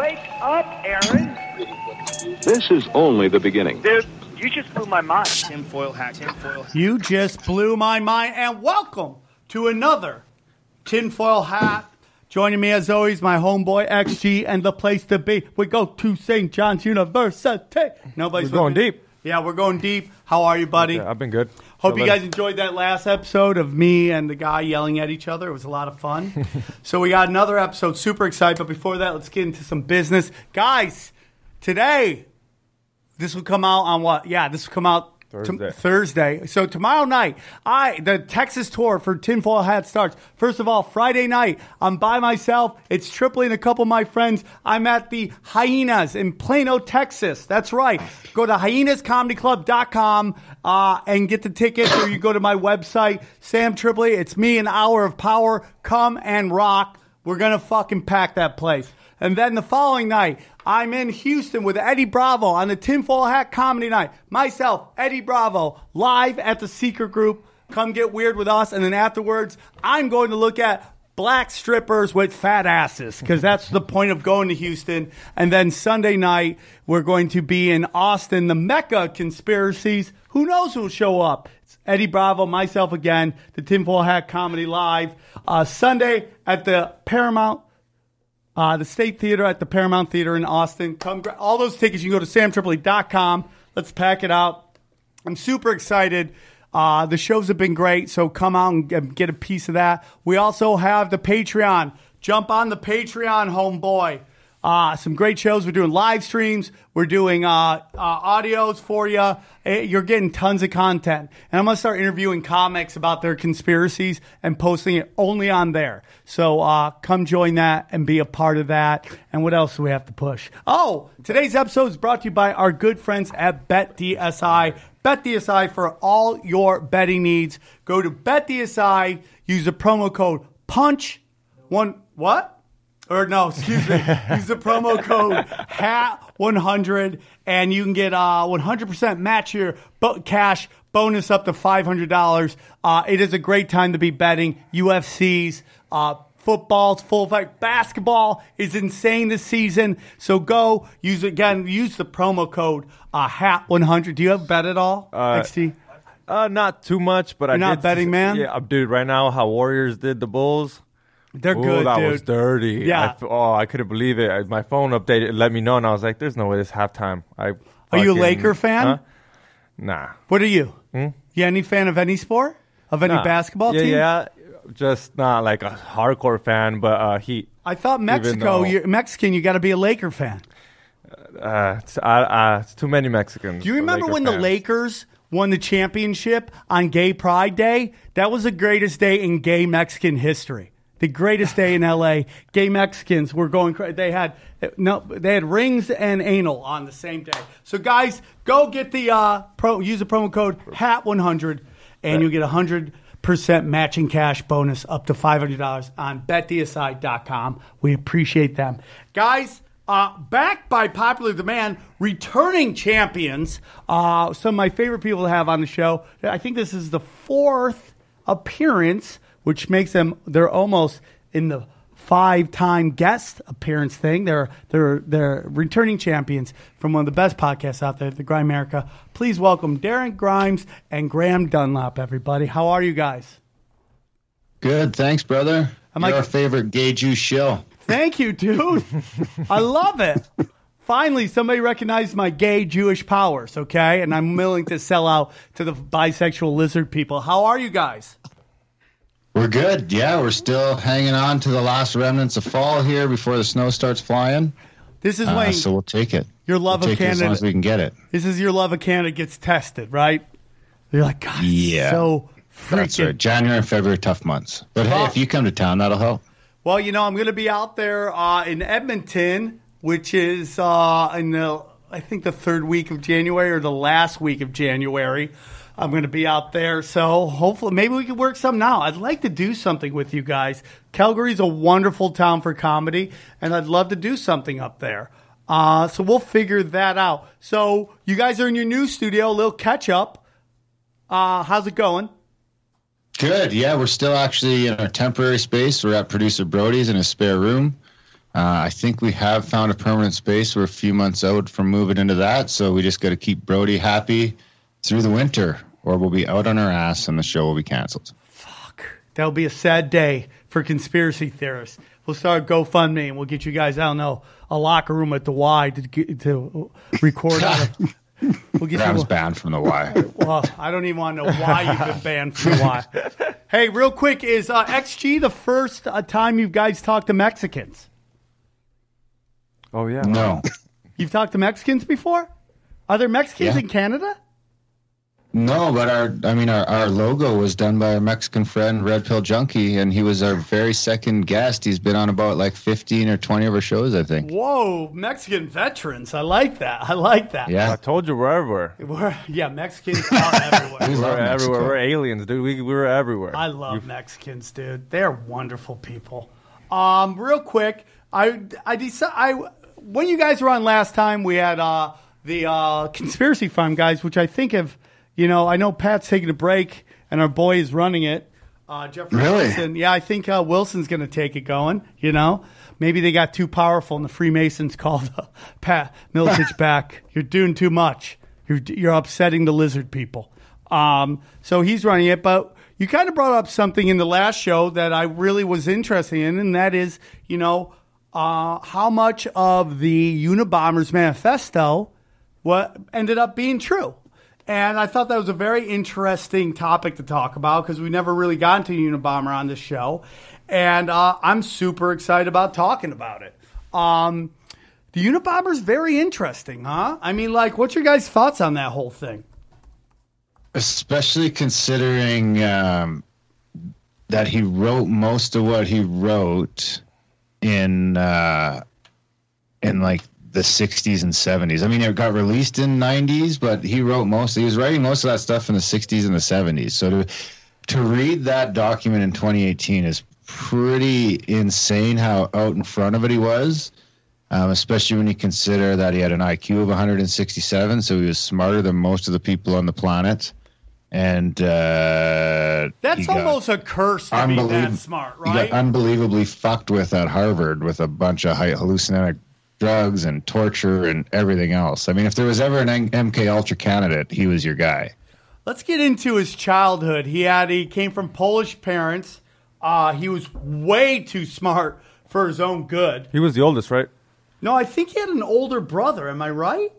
Wake up, Aaron. This is only the beginning. Dude, you just blew my mind. Tinfoil hat, tinfoil hat. You just blew my mind, and welcome to another tinfoil hat. Joining me as always, my homeboy XG, and the place to be. We go to St. John's University. Nobody's We're going me? deep. Yeah, we're going deep. How are you, buddy? Yeah, I've been good. Hope you guys enjoyed that last episode of me and the guy yelling at each other. It was a lot of fun. so we got another episode. Super excited. But before that, let's get into some business, guys. Today, this will come out on what? Yeah, this will come out Thursday. Thursday. So tomorrow night, I the Texas tour for Tinfoil Hat starts. First of all, Friday night, I'm by myself. It's Tripoli and a couple of my friends. I'm at the Hyenas in Plano, Texas. That's right. Go to hyenascomedyclub.com uh, and get the tickets, or you go to my website, Sam Tripoli. It's me, an hour of power. Come and rock. We're gonna fucking pack that place. And then the following night, I'm in Houston with Eddie Bravo on the Tinfoil Hat Comedy Night. Myself, Eddie Bravo, live at the Secret Group. Come get weird with us. And then afterwards, I'm going to look at black strippers with fat asses because that's the point of going to Houston. And then Sunday night, we're going to be in Austin, the Mecca conspiracies. Who knows who'll show up? It's Eddie Bravo, myself again, the Tinfoil Hat Comedy Live. Uh, Sunday at the Paramount uh, the State Theater at the Paramount Theater in Austin. Come, gra- all those tickets, you can go to samtripoli.com. Let's pack it out. I'm super excited. Uh, the shows have been great, so come out and get- get a piece of that. We also have the Patreon. Jump on the Patreon, homeboy. Uh, some great shows. We're doing live streams. We're doing uh, uh, audios for you. You're getting tons of content. And I'm going to start interviewing comics about their conspiracies and posting it only on there. So uh, come join that and be a part of that. And what else do we have to push? Oh, today's episode is brought to you by our good friends at BetDSI. BetDSI for all your betting needs. Go to BetDSI, use the promo code PUNCH. One, what? Or no, excuse me, use the promo code HAT100 and you can get uh, 100% match here, but cash bonus up to $500. Uh, it is a great time to be betting. UFCs, uh, football's full fight. Basketball is insane this season. So go use again, use the promo code uh, HAT100. Do you have bet at all, Uh, XT? Uh, not too much, but I You're not did betting, man? Yeah, dude. Right now, how Warriors did the Bulls. They're Ooh, good, that dude. was dirty. Yeah. I f- oh, I couldn't believe it. I- My phone updated, let me know, and I was like, "There's no way this halftime." I. Are you a Laker fan? Huh? Nah. What are you? You any fan of any sport? Of any Nah. basketball yeah, team? Yeah, Just not like a hardcore fan, but uh, Heat. I thought Mexico, though- you're Mexican, you got to be a Laker fan. Uh, it's, uh, uh, it's too many Mexicans. Do you remember Laker when the. Lakers won the championship on Gay Pride Day? That was the greatest day in gay Mexican history. The greatest day in LA. Gay Mexicans were going crazy. They had no, they had rings and anal on the same day. So guys, go get the uh, pro. Use the promo code HAT100, and you'll get a hundred percent matching cash bonus up to five hundred dollars on BetDSI.com. We appreciate them, guys. Uh, backed by popular demand, returning champions. Uh, some of my favorite people to have on the show. I think this is the fourth appearance, which makes them they're almost in the five-time guest appearance thing. They're they're they're returning champions from one of the best podcasts out there, the Grimerica. Please welcome Darren Grimes and Graham Dunlop. Everybody, how are you guys? Good, thanks, brother. I'm Your like- favorite gay Jew shill. Thank you, dude. I love it. Finally, somebody recognized my gay Jewish powers, okay? And I'm willing to sell out to the bisexual lizard people. How are you guys? We're good. Yeah, we're still hanging on to the last remnants of fall here before the snow starts flying. This is Uh, when so we'll take it. your love we'll of take it as long Canada. as we can get it. This is your love of Canada gets tested, right? You're like, God, Yeah. so That's freaking right. January and February, tough months. But hey, if you come to town, that'll help. Well, you know, I'm going to be out there uh, in Edmonton which is uh, in the I think the third week of January or the last week of January. I'm going to be out there, so hopefully maybe we can work something out. I'd like to do something with you guys. Calgary's a wonderful town for comedy, and I'd love to do something up there. Uh, so we'll figure that out. So you guys are in your new studio, a little catch up. Uh, how's it going? Good. Yeah, we're still actually in our temporary space. We're at producer Brody's in a spare room. Uh, I think we have found a permanent space. We're a few months out from moving into that, so we just got to keep Brody happy through the winter, or we'll be out on our ass and the show will be canceled. Fuck. That'll be a sad day for conspiracy theorists. We'll start GoFundMe and we'll get you guys, I don't know, a locker room at the Y to, get- to record out of. We'll get I was you. banned from the Y. Well, I don't even want to know why you've been banned from the Y. Hey, real quick, is uh, XG the first uh, time you guys talked to Mexicans? Oh yeah. No, You've talked to Mexicans before? Are there Mexicans Yeah. in Canada? No, but our I mean our, our logo was done by our Mexican friend Red Pill Junkie, and he was our very second guest. He's been on about like fifteen or twenty of our shows, I think. Whoa, Mexican veterans. I like that. I like that. Yeah, I told you we're everywhere. We're, yeah, Mexicans are everywhere. We We're everywhere. Mexico. We're aliens, dude. We we're everywhere. I love Mexicans, dude. They're wonderful people. Um, real quick, I I decided I when you guys were on last time, we had uh the uh conspiracy farm guys, which I think have you know I know Pat's taking a break and our boy is running it. Uh, Jeffrey Really? Wilson, yeah, I think uh, Wilson's going to take it going. You know, maybe they got too powerful, and the Freemasons called uh, Pat Miletich back. You're doing too much. You're you're upsetting the lizard people. Um, so he's running it, but you kind of brought up something in the last show that I really was interested in, and that is, you know, uh, how much of the Unabomber's manifesto what ended up being true. And I thought that was a very interesting topic to talk about because we never really got into Unabomber on this show. And uh, I'm super excited about talking about it. Um, the Unabomber's very interesting, huh? I mean, like, what's your guys' thoughts on that whole thing? especially considering um, that he wrote most of what he wrote in uh, in like the 60s and 70s. I mean, it got released in 90s, but he wrote most. He was writing most of that stuff in the 60s and the 70s. So to to read that document in 2018 is pretty insane. How out in front of it he was. Um, especially when you consider that he had an IQ of 167, so he was smarter than most of the people on the planet. And uh, That's almost a curse to be that smart, He right? got unbelievably fucked with at Harvard with a bunch of hallucinogenic drugs and torture and everything else. I mean, if there was ever an MK Ultra candidate, he was your guy. Let's get into his childhood. He had he came from Polish parents. Uh, he was way too smart for his own good. he was the oldest, right? No, I think he had an older brother. Am I right?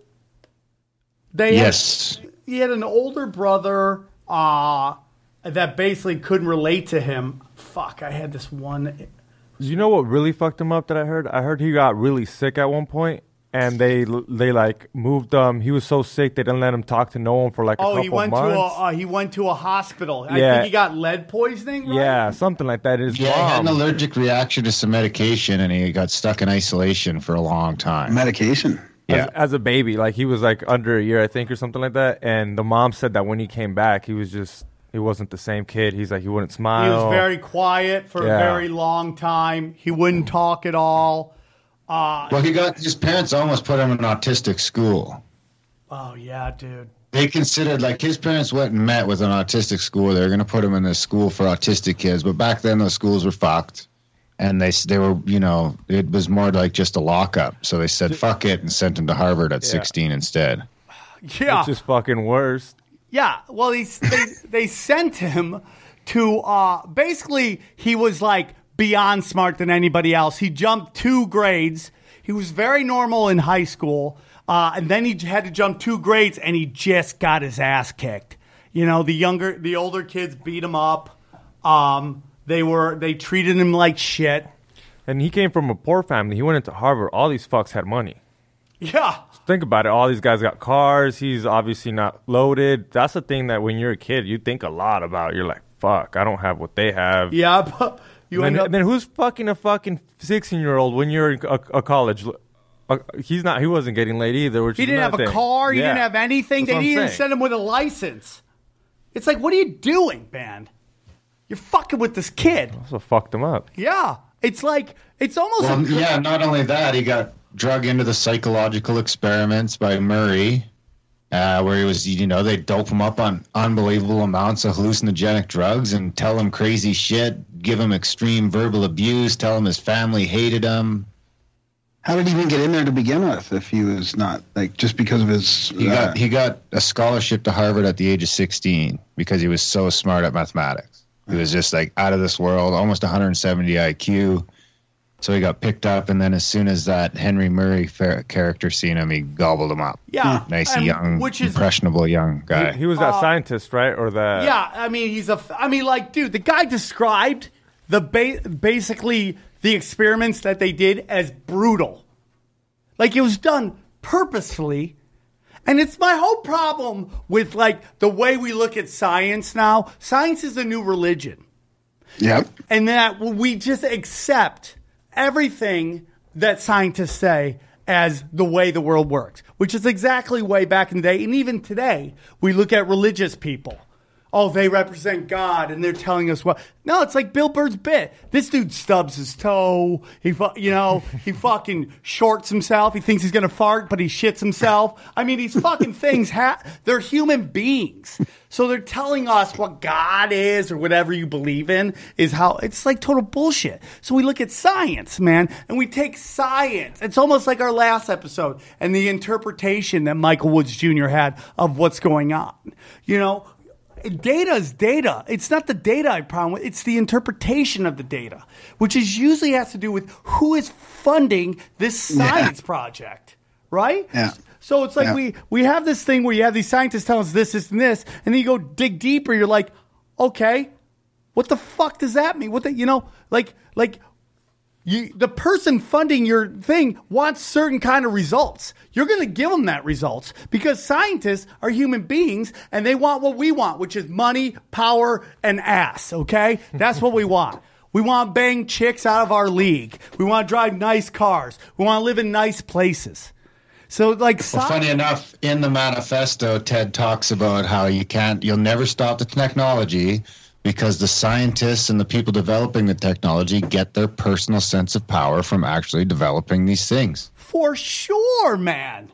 They had- Yes. he had an older brother uh, that basically couldn't relate to him. Fuck, I had this one. Do you know what really fucked him up that I heard? I heard he got really sick at one point, and they they like moved um. He was so sick they didn't let him talk to no one for like a Oh, couple he went months. to a uh, he went to a hospital. I Yeah. think he got lead poisoning. Right? yeah, something like that. His Yeah, he had an allergic reaction to some medication, and he got stuck in isolation for a long time. Medication. Yeah. as, as a baby, like he was like under a year, I think, or something like that. And the mom said that when he came back, he was just he wasn't the same kid. He's like he wouldn't smile. He was very quiet for a very long time. He wouldn't talk at all. Uh, Well, he got his parents almost put him in an autistic school. oh yeah, dude. They considered like his parents went and met with an autistic school. They were going to put him in this school for autistic kids, but back then those schools were fucked, and they they were you know it was more like just a lockup. So they said fuck it and sent him to Harvard at Yeah. 16 instead. Yeah, It's just fucking worse. Yeah, well, he, they they sent him to uh, basically he was like beyond smart than anybody else. He jumped two grades. He was very normal in high school, uh, and then he had to jump two grades, and he just got his ass kicked. You know, the younger, the older kids beat him up. Um, they were they treated him like shit. And he came from a poor family. He went into Harvard. All these fucks had money. Yeah, Think about it. All these guys got cars. He's obviously not loaded. That's the thing that when you're a kid, you think a lot about. You're like, fuck, I don't have what they have. yeah. But you And then, up then who's fucking a fucking 16 year old when you're in a, a college? uh, he's not. He wasn't getting laid either. Which He didn't have a thing. car. He Yeah. didn't have anything. That's They didn't even send him with a license. It's like, what are you doing, man? You're fucking with this kid. So fucked him up. Yeah. It's like, it's almost. Well, a- yeah, not only that, he got drug into the psychological experiments by Murray, uh, where he was, you know, they dope him up on unbelievable amounts of hallucinogenic drugs and tell him crazy shit, give him extreme verbal abuse, tell him his family hated him. How did he even get in there to begin with if he was not like just because of his He uh, got he got a scholarship to Harvard at the age of 16 because he was so smart at mathematics. He was just like out of this world, almost 170 IQ. So he got picked up, and then as soon as that Henry Murray fa- character seen him, he gobbled him up. yeah. Hmm. Nice and- young, Which is impressionable young guy. he was that uh, scientist, right? Or that? Yeah, I mean, he's a. I mean, like, dude, the guy described the ba- basically the experiments that they did as brutal. Like it was done purposefully. And it's my whole problem with like the way we look at science now. Science is a new religion. Yep. And that we just accept everything that scientists say as the way the world works, which is exactly way back in the day. And even today, we look at religious people. Oh, they represent God, and they're telling us what. No, it's like Bill Burr's bit. This dude stubs his toe. He, fu- you know, he fucking shorts himself. He thinks he's gonna fart, but he shits himself. I mean, these fucking things. Ha- they're human beings, so they're telling us what God is or whatever you believe in is how. It's like total bullshit. So we look at science, man, and we take science. It's almost like our last episode and the interpretation that Michael Woods Jr. had of what's going on. You know, data is data. It's not the data I problem with. It's the interpretation of the data, which is usually has to do with who is funding this science project, right? Yeah. So it's like Yeah. we we have this thing where you have these scientists telling us this, this, and this, and then you go dig deeper. You're like, okay, what the fuck does that mean? What the you know, like like you, the person funding your thing wants certain kind of results. You're going to give them that results because scientists are human beings and they want what we want, which is money, power, and ass. Okay, that's what we want. We want to bang chicks out of our league. We want to drive nice cars. We want to live in nice places. So, like, Well, funny enough, in the manifesto, Ted talks about how you can't, you'll never stop the technology because the scientists and the people developing the technology get their personal sense of power from actually developing these things. For sure, man.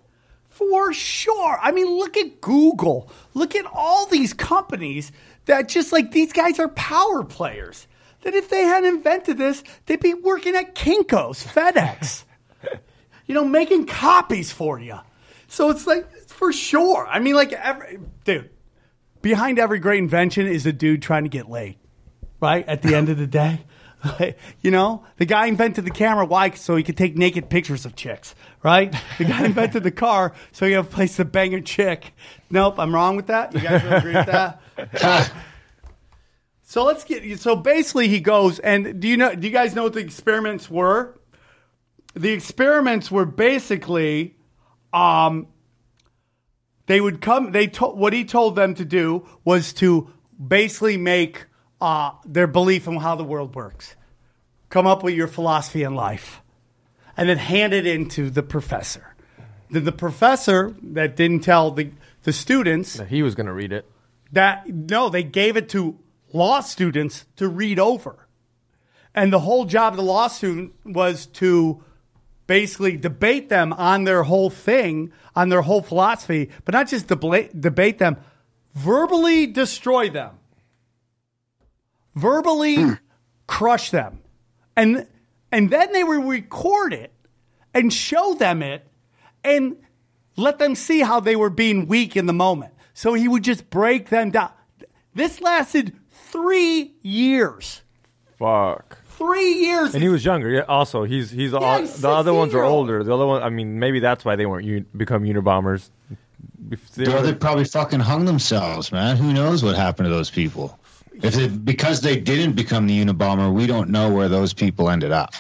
For sure. I mean, look at Google. Look at all these companies that just like these guys are power players. That if they hadn't invented this, they'd be working at Kinko's, FedEx, you know, making copies for you. So it's like, for sure. I mean, like, every, dude, behind every great invention is a dude trying to get laid, right? At the end of the day. you know, the guy invented the camera. Why? So he could take naked pictures of chicks, right? The guy invented the car so he had a place to bang a chick. Nope, I'm wrong with that. You guys agree with that? so let's get. So basically, he goes and do you know? Do you guys know what the experiments were? The experiments were basically, um, they would come. They told what he told them to do was to basically make uh, their belief in how the world works. Come up with your philosophy in life, and then hand it into the professor. Then the professor that didn't tell the the students He was gonna read it. that no, they gave it to law students to read over. And the whole job of the law student was to basically debate them on their whole thing, on their whole philosophy, but not just debate, debate them, verbally destroy them, verbally hmm. crush them. And, and then they would record it and show them it and let them see how they were being weak in the moment. So he would just break them down. This lasted three years. Fuck. Three years. And he was younger. Yeah. Also, he's he's all, he's the other ones are older. The other one, I mean, maybe that's why they weren't un- become Unabombers. If they were- they probably fucking hung themselves, man. Who knows what happened to those people? If they, because they didn't become the Unabomber, we don't know where those people ended up.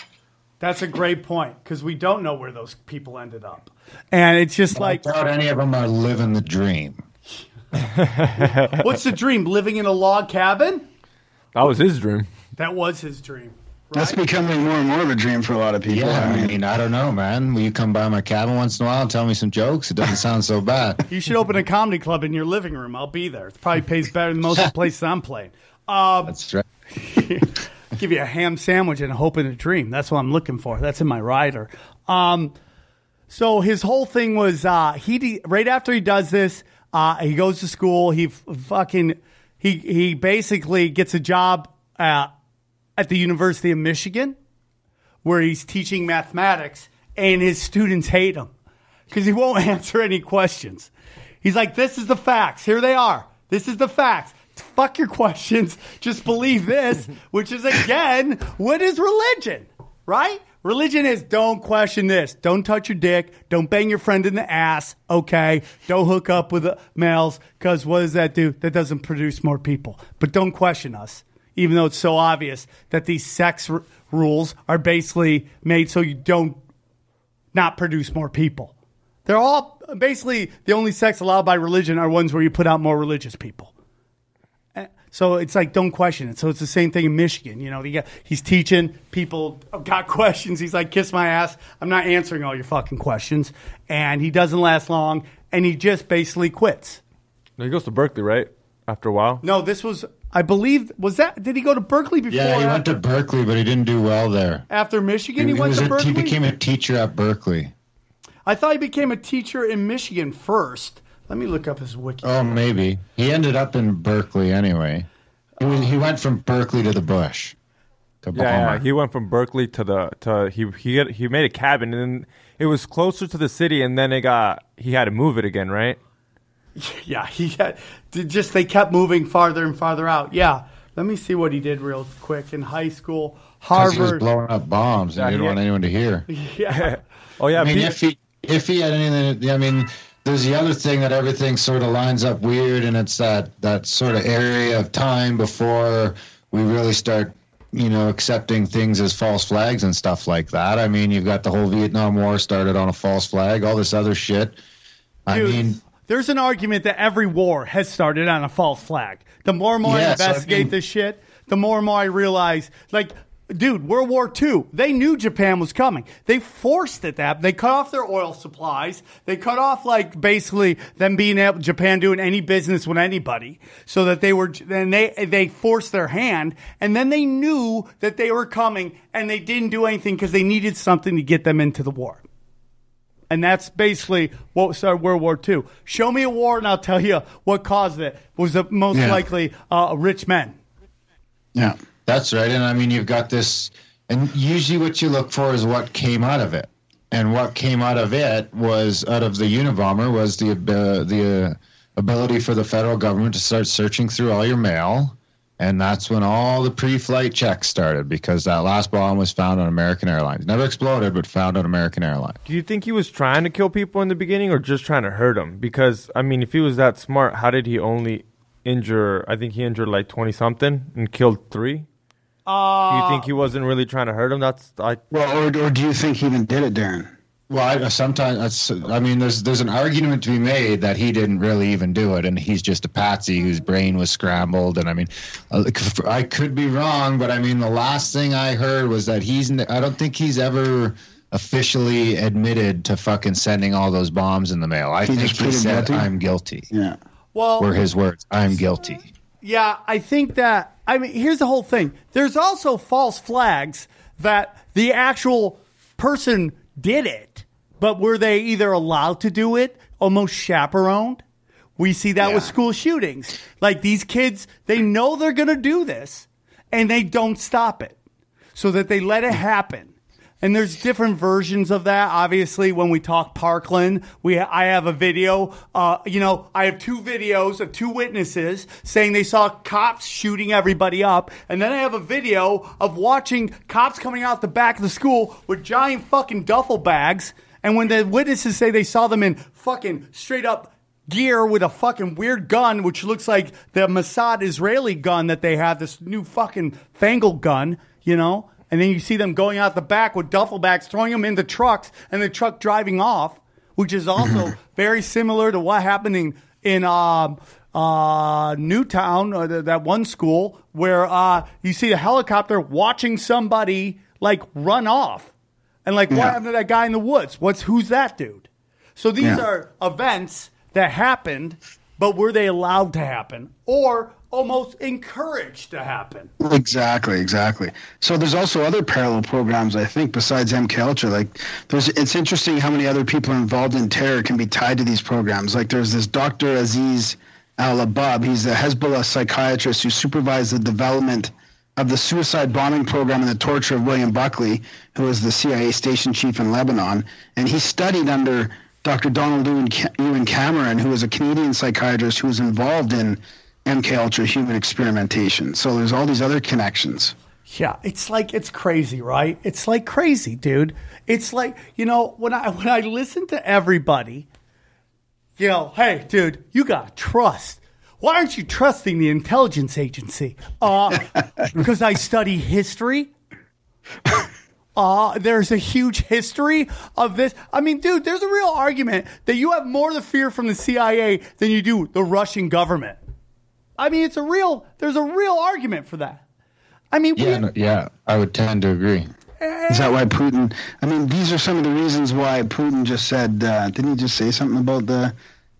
That's a great point because we don't know where those people ended up. And it's just like, I doubt any of them are living the dream. what's the dream? Living in a log cabin? that was his dream. That was his dream. That's becoming more and more of a dream for a lot of people. Yeah, I I mean, mean, I don't know, man. Will you come by my cabin once in a while and tell me some jokes? It doesn't sound so bad. You should open a comedy club in your living room. I'll be there. It probably pays better than most of the places I'm playing. Um, That's right. give you a ham sandwich and a hope and a dream. That's what I'm looking for. That's in my rider. Um, so his whole thing was uh, he de- right after he does this, uh, he goes to school. He f- fucking he he basically gets a job uh, at the University of Michigan where he's teaching mathematics, and his students hate him because he won't answer any questions. He's like, "This is the facts. Here they are. This is the facts." Fuck your questions. Just believe this, which is again, what is religion? Right? Religion is don't question this. Don't touch your dick. Don't bang your friend in the ass. Okay. Don't hook up with the males because what does that do? That doesn't produce more people. But don't question us, even though it's so obvious that these sex r- rules are basically made so you don't not produce more people. They're all basically the only sex allowed by religion are ones where you put out more religious people. Eh, So it's like don't question it. So it's the same thing in Michigan. You know, he got, he's teaching people got questions. He's like, kiss my ass. I'm not answering all your fucking questions. And he doesn't last long. And he just basically quits. No, he goes to Berkeley, right? After a while. No, this was I believe was that did he go to Berkeley before? Yeah, he or went to Berkeley, but he didn't do well there. after Michigan. He, went to a- Berkeley. he became a teacher at Berkeley. I thought he became a teacher in Michigan first. Let me look up his wiki. Oh, maybe. He ended up in Berkeley anyway. He, was, he went from Berkeley to the bush. To Yeah, yeah, he went from Berkeley to the to he he had, he made a cabin and then it was closer to the city and then it got he had to move it again, right? Yeah, he had just they kept moving farther and farther out. Yeah. Let me see what he did real quick in high school. 'Cause he was Harvard. blowing up bombs and Yeah, he didn't he- want anyone to hear. Yeah. Oh yeah, I mean, Pete- if he if he had anything, I mean, there's the other thing that everything sort of lines up weird, and it's that that sort of area of time before we really start, you know, accepting things as false flags and stuff like that. I mean, you've got the whole Vietnam War started on a false flag, all this other shit. I mean, there's an argument that every war has started on a false flag. The more and more I Yes, I investigate mean- this shit, the more and more I realize, like, dude, World War II, they knew Japan was coming. They forced it that. They cut off their oil supplies. They cut off, like, basically them being able, Japan doing any business with anybody so that they were, then they, they forced their hand. And then they knew that they were coming and they didn't do anything because they needed something to get them into the war. And that's basically what started World War II. Show me a war, and I'll tell you what caused it. Was the most Yeah. likely uh, rich men. yeah. That's right. And I mean, you've got this, and usually what you look for is what came out of it. And what came out of it was out of the Unabomber was the uh, the uh, ability for the federal government to start searching through all your mail, and that's when all the pre-flight checks started because that last bomb was found on American Airlines. Never exploded, but found on American Airlines. Do you think he was trying to kill people in the beginning or just trying to hurt them? Because I mean, if he was that smart, how did he only injure? I think he injured like twenty something and killed three. Uh, do you think he wasn't really trying to hurt him? That's I. Well, or, or do you think he even did it, Darren? Well, I, sometimes that's, I mean, there's there's an argument to be made that he didn't really even do it, and he's just a patsy whose brain was scrambled. And I mean, uh, I could be wrong, but I mean, the last thing I heard was that he's. I don't think he's ever officially admitted to fucking sending all those bombs in the mail. I He think just he said, guilty? "I'm guilty." Yeah. Well, Were his words, "I'm guilty." yeah, I think that. I mean, here's the whole thing. There's also false flags that the actual person did it, but were they either allowed to do it, almost chaperoned? We see that with school shootings. Like these kids, they know they're going to do this, and they don't stop it, so that they let it happen. And there's different versions of that. Obviously, when we talk Parkland, we I have a video. Uh, you know, I have two videos of two witnesses saying they saw cops shooting everybody up, and then I have a video of watching cops coming out the back of the school with giant fucking duffel bags. And when the witnesses say they saw them in fucking straight up gear with a fucking weird gun, which looks like the Mossad Israeli gun that they have, this new fucking fangled gun, you know? And then you see them going out the back with duffel bags, throwing them into trucks, and the truck driving off, which is also very similar to what happened in, um, uh, Newtown, uh, th- that one school where uh, you see a helicopter watching somebody like run off, and like what happened to that guy in the woods? What's who's that dude? So these Yeah. are events that happened, but were they allowed to happen or almost encouraged to happen? Exactly, exactly. So there's also other parallel programs, I think, besides MK Ultra. Like, there's it's interesting how many other people involved in terror can be tied to these programs. Like, there's this Dr. Aziz Al Abub. He's a Hezbollah psychiatrist who supervised the development of the suicide bombing program and the torture of William Buckley, who was the CIA station chief in Lebanon. And he studied under Dr. Donald Ewen, Cameron, who was a Canadian psychiatrist who was involved in MK Ultra human experimentation. So there's all these other connections. Yeah, it's like it's crazy, right? It's like crazy, dude. It's like you know when I when I listen to everybody, you know, hey, dude, you got trust. Why aren't you trusting the intelligence agency? Uh, because I study history. Uh, there's a huge history of this. I mean, dude, there's a real argument that you have more to fear from the CIA than you do the Russian government. I mean, it's a real, there's a real argument for that. I mean, we, Yeah, no, yeah, I would tend to agree. Is that why Putin? I mean, these are some of the reasons why Putin just said. Uh, didn't he just say something about the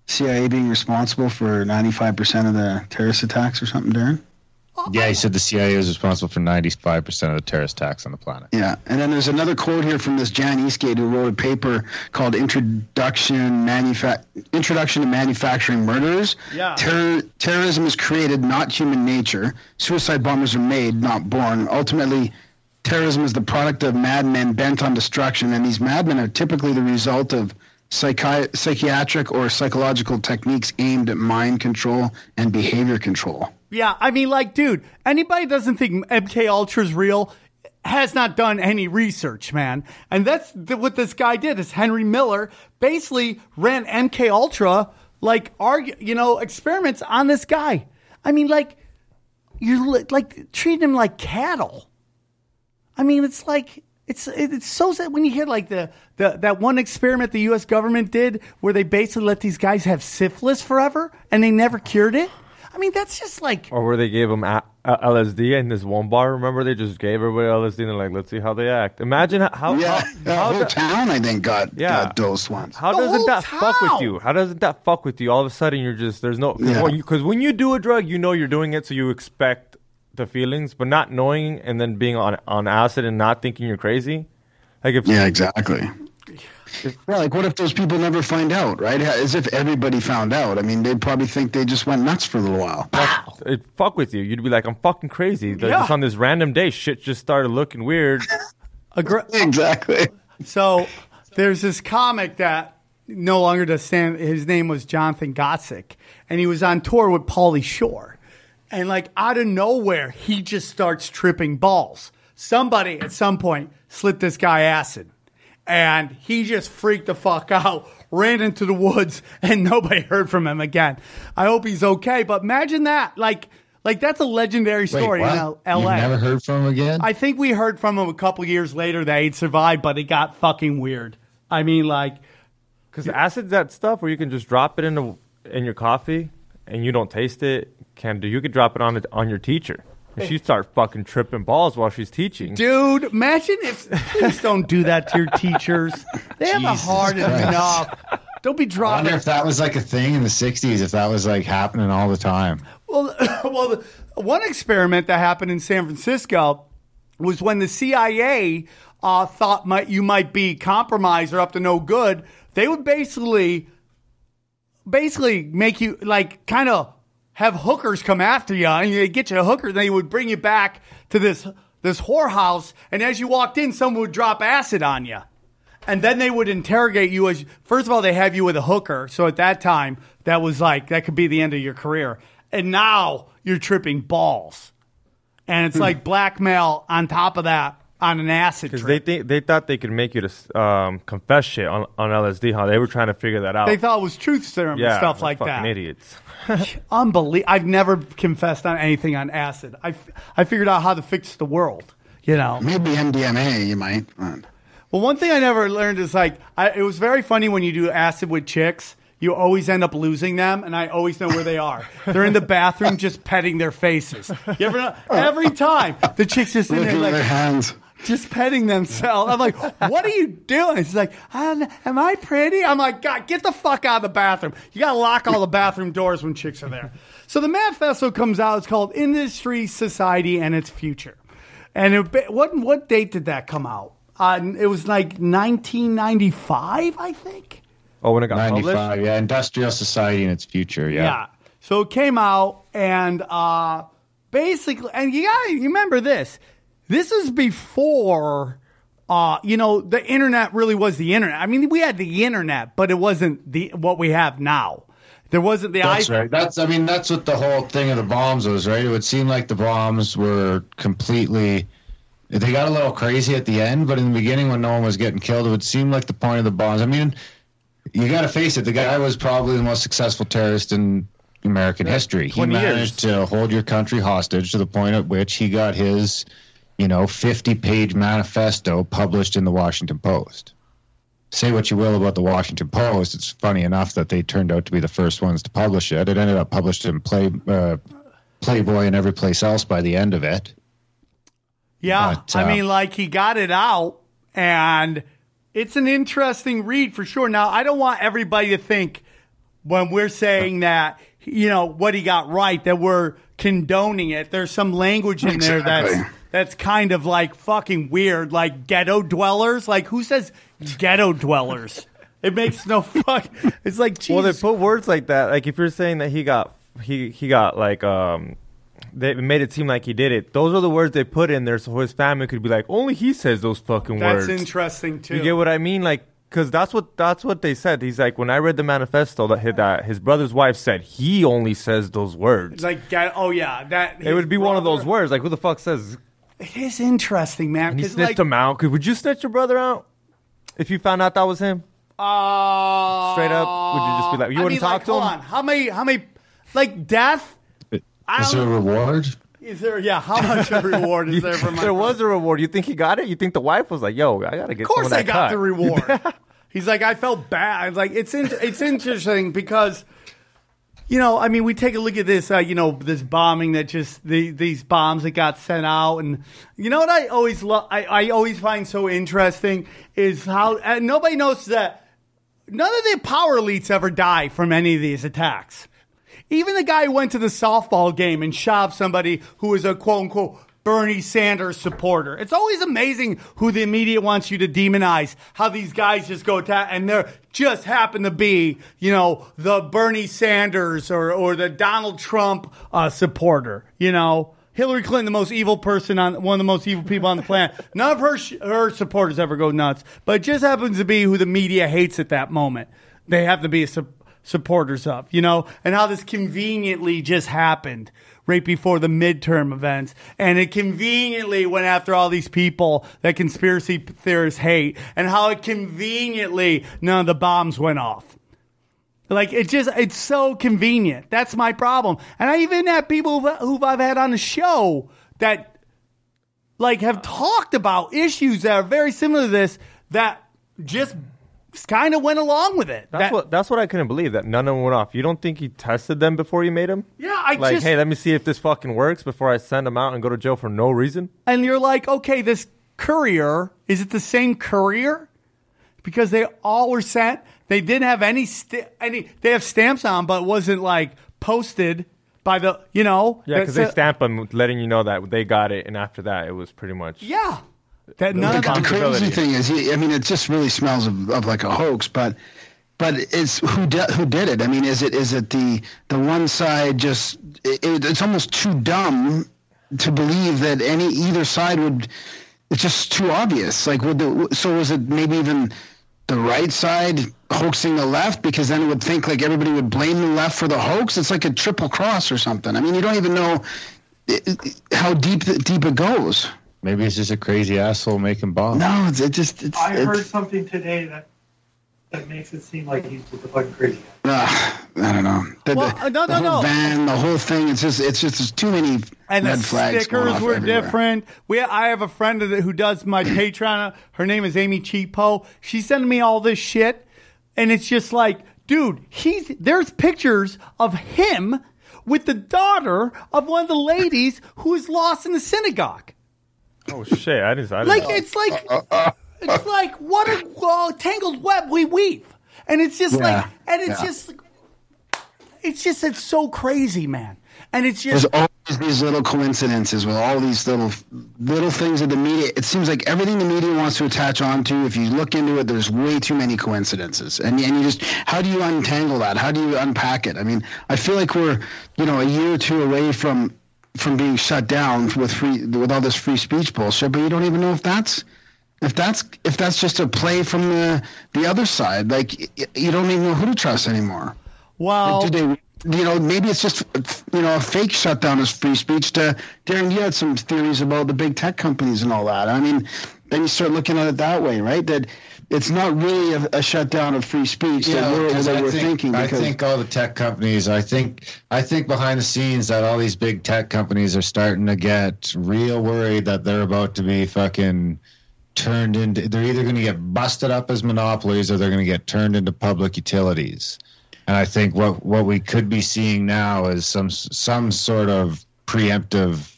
CIA being responsible for 95% of the terrorist attacks or something, Darren? Yeah, he said the CIA is responsible for 95% of the terrorist attacks on the planet. Yeah, and then there's another quote here from this Jan Eastgate who wrote a paper called "Introduction Manufa- Introduction to Manufacturing Murders. Yeah. Terror- terrorism is created, not human nature. Suicide bombers are made, not born. Ultimately, terrorism is the product of madmen bent on destruction, and these madmen are typically the result of psychi- psychiatric or psychological techniques aimed at mind control and behavior control. Yeah, I mean, like, dude, anybody doesn't think MK Ultra's real has not done any research, man. And that's th- what this guy did. This Henry Miller basically ran MK Ultra, like, argue, you know, experiments on this guy. I mean, like, you're li- like treating him like cattle. I mean, it's like it's it's so sad when you hear like the, the that one experiment the U.S. government did where they basically let these guys have syphilis forever and they never cured it. I mean, that's just like Or where they gave them a- a- LSD in this one bar. Remember, they just gave everybody LSD and they're like, "Let's see how they act." Imagine how how, Yeah, how, the how whole the- town I think got Yeah. got dosed once. How The doesn't whole that fuck with you? How doesn't that fuck with you? All of a sudden, you're just there's no because Yeah. when, you- 'cause when you do a drug, you know you're doing it, so you expect the feelings, but not knowing and then being on on acid and not thinking you're crazy. Like if Yeah, exactly. Yeah, like what if those people never find out, right? As if everybody found out. I mean, they'd probably think they just went nuts for a little while. it fuck with you, you'd be like, I'm fucking crazy. Like, Yeah. Just on this random day, shit just started looking weird. a gr- exactly. So there's this comic that no longer does stand. His name was Jonathan Gottsick, and he was on tour with Pauly Shore. And like out of nowhere, he just starts tripping balls. Somebody at some point slipped this guy acid, and he just freaked the fuck out, ran into the woods, and nobody heard from him again. I hope he's okay. But imagine that, like, like that's a legendary Wait, story what? in L- L.A. You've never heard from him again? I think we heard from him a couple years later that he'd survived, but it got fucking weird. I mean, like, Because acid's that stuff where you can just drop it in the, in your coffee and you don't taste it. Can do you could drop it on it on your teacher. And she start fucking tripping balls while she's teaching. dude, imagine if please don't do that to your teachers. They have Jesus a hard Christ. enough. Don't be I dropping. wonder if that was like a thing in the 60s, if that was like happening all the time. Well, well, the, one experiment that happened in San Francisco was when the CIA uh, thought might you might be compromised or up to no good. They would basically, basically make you like kind of have hookers come after you, and they get you a hooker. They would bring you back to this this whorehouse, and as you walked in, someone would drop acid on you. And then they would interrogate you as first of all, they have you with a hooker. So at that time, that was like that could be the end of your career. And now you're tripping balls. And it's hmm. like blackmail on top of that on an acid Because they trip. think they thought they could make you to um, confess shit on, on LSD. How they were trying to figure that out. They thought it was truth serum yeah, and stuff like fucking that. Idiots. Unbelievable. I've never confessed on anything on acid. I, f- I figured out how to fix the world. You know. Maybe MDMA, you might. Well, one thing I never learned is like I, it was very funny when you do acid with chicks. you always end up losing them, and I always know where they are. They're in the bathroom just petting their faces. You ever know? Every time the chicks just in there Looking at their hands. Just petting themselves. I'm like, what are you doing? She's like, "Um, am I pretty? I'm like, God, get the fuck out of the bathroom. You got to lock all the bathroom doors when chicks are there. So the manifesto comes out. It's called Industry, Society, and Its Future. And it, what what date did that come out? Uh, it was like 1995, I think. Oh, when it got published. 95, yeah. Industrial society and its future, yeah. Yeah. So it came out and uh, basically, and you got to remember this. This is before, uh, you know, the internet really was the internet. I mean, we had the internet, but it wasn't the what we have now. There wasn't the That's iPhone. right. That's I mean that's what the whole thing of the bombs was, right? It would seem like the bombs were completely they got a little crazy at the end, but in the beginning when no one was getting killed, it would seem like the point of the bombs. I mean, you got to face it, the guy was probably the most successful terrorist in American history. He 20 years. managed to hold your country hostage to the point at which he got his, you know, 50-page manifesto published in the Washington Post say what you will about the Washington Post, it's funny enough that they turned out to be the first ones to publish it. It ended up published in Play, uh, Playboy and every place else by the end of it. Yeah, But, I uh, mean, like he got it out, and it's an interesting read for sure. Now, I don't want everybody to think when we're saying that you know what he got right that we're condoning it. There's some language in there that's Exactly. That's kind of like fucking weird, like ghetto dwellers. Like who says ghetto dwellers? It makes no fuck. It's like Jesus. Well, they put words like that. Like if you're saying that he got he he got like um, they made it seem like he did it. Those are the words they put in there, so his family could be like, only he says those fucking that's words. That's interesting too. You get what I mean? Like, because that's what that's what they said. He's like, when I read the manifesto that his, that his brother's wife said, he only says those words. like oh yeah, that it would be one of those words. Like, who the fuck says? It is interesting, man. And he 'cause, snitched like, him out. Could would you snitch your brother out if you found out that was him? Uh, Straight up, would you just be like- you I wouldn't mean, talk like, to hold him? on. How many? How many? Like death? I Is there a don't. reward? Is there? Yeah. How much of a reward is there for my? there was a reward. You think he got it? You think the wife was like, "Yo, I gotta get." Of course, some of I that got cut. the reward. He's like, I felt bad. Like it's in, it's interesting because. You know, I mean, we take a look at this, uh, you know, this bombing that just the, these bombs that got sent out, and you know what I always love, I, I always find so interesting is how and nobody knows that none of the power elites ever die from any of these attacks. Even the guy who went to the softball game and shot somebody who was a quote unquote Bernie Sanders supporter. It's always amazing who the media wants you to demonize, how these guys just go attack and they're just happen to be, you know, the Bernie Sanders or, or the Donald Trump uh, supporter, you know. Hillary Clinton, the most evil person on one of the most evil people on the planet. None of her her supporters ever go nuts, but it just happens to be who the media hates at that moment. They have to be su- supporters of, you know, and how this conveniently just happened right before the midterm events, and it conveniently went after all these people that conspiracy theorists hate, and how it conveniently none of the bombs went off. Like it just it's so convenient. That's my problem. And I even have people who who I've had on the show that like have talked about issues that are very similar to this that just kind of went along with it. That's That- what that's what I couldn't believe that none of them went off. You don't think he tested them before he made them? Yeah, I like, just hey, let me see if this fucking works before I send them out and go to jail for no reason. and you're like, okay, this courier is it the same courier? Because they all were sent. They didn't have any st- any. They have stamps on, but wasn't like posted by the you know. Yeah, because they stamp them, letting you know that they got it, and after that, it was pretty much. Yeah, that none of The crazy thing is, I mean, it just really smells of, of like a hoax. But but it's who did who did it? I mean, is it is it the the one side just? It, it's almost too dumb to believe that any either side would. It's just too obvious. Like, would the so was it maybe even the right side hoaxing the left because then it would think like everybody would blame the left for the hoax. It's like a triple cross or something. I mean, you don't even know how deep deep it goes. Maybe it's just a crazy asshole making bombs. No, it's, it just it's, I it's, heard something today that that makes it seem like he's just a fucking crazy guy. Ah, I don't know. The, Well, the- uh, no, the no, whole no. Van, the whole thing. It's just, it's just there's too many and red the flags. going stickers off were everywhere. different. We, I have a friend of the, who does my Patreon. Her name is Amy Cheapo. She's sending me all this shit, and it's just like dude, he's there's pictures of him with the daughter of one of the ladies who is lost in the synagogue. Oh shit! I didn't. I didn't Like know. it's like it's like what a uh, tangled web we weave, and it's just like and it's yeah. just it's just it's so crazy, man. And it's just There's always these little coincidences with all these little little things that the media. It seems like everything the media wants to attach onto. If you look into it, there's way too many coincidences, and and you just how do you untangle that? How do you unpack it? I mean, I feel like we're you know a year or two away from from being shut down with free with all this free speech bullshit, but you don't even know if that's if that's if that's just a play from the the other side. Like you don't even know who to trust anymore. well, Like, do they, you know, maybe it's just, you know, a fake shutdown of free speech. To Darren, you had some theories about the big tech companies and all that. I mean, then you start looking at it that way, right? That it's not really a, a shutdown of free speech that we're, that I we're think, thinking. I think all the tech companies. I think I think behind the scenes that all these big tech companies are starting to get real worried that they're about to be fucking turned into. They're either going to get busted up as monopolies or they're going to get turned into public utilities. And I think what what we could be seeing now is some some sort of preemptive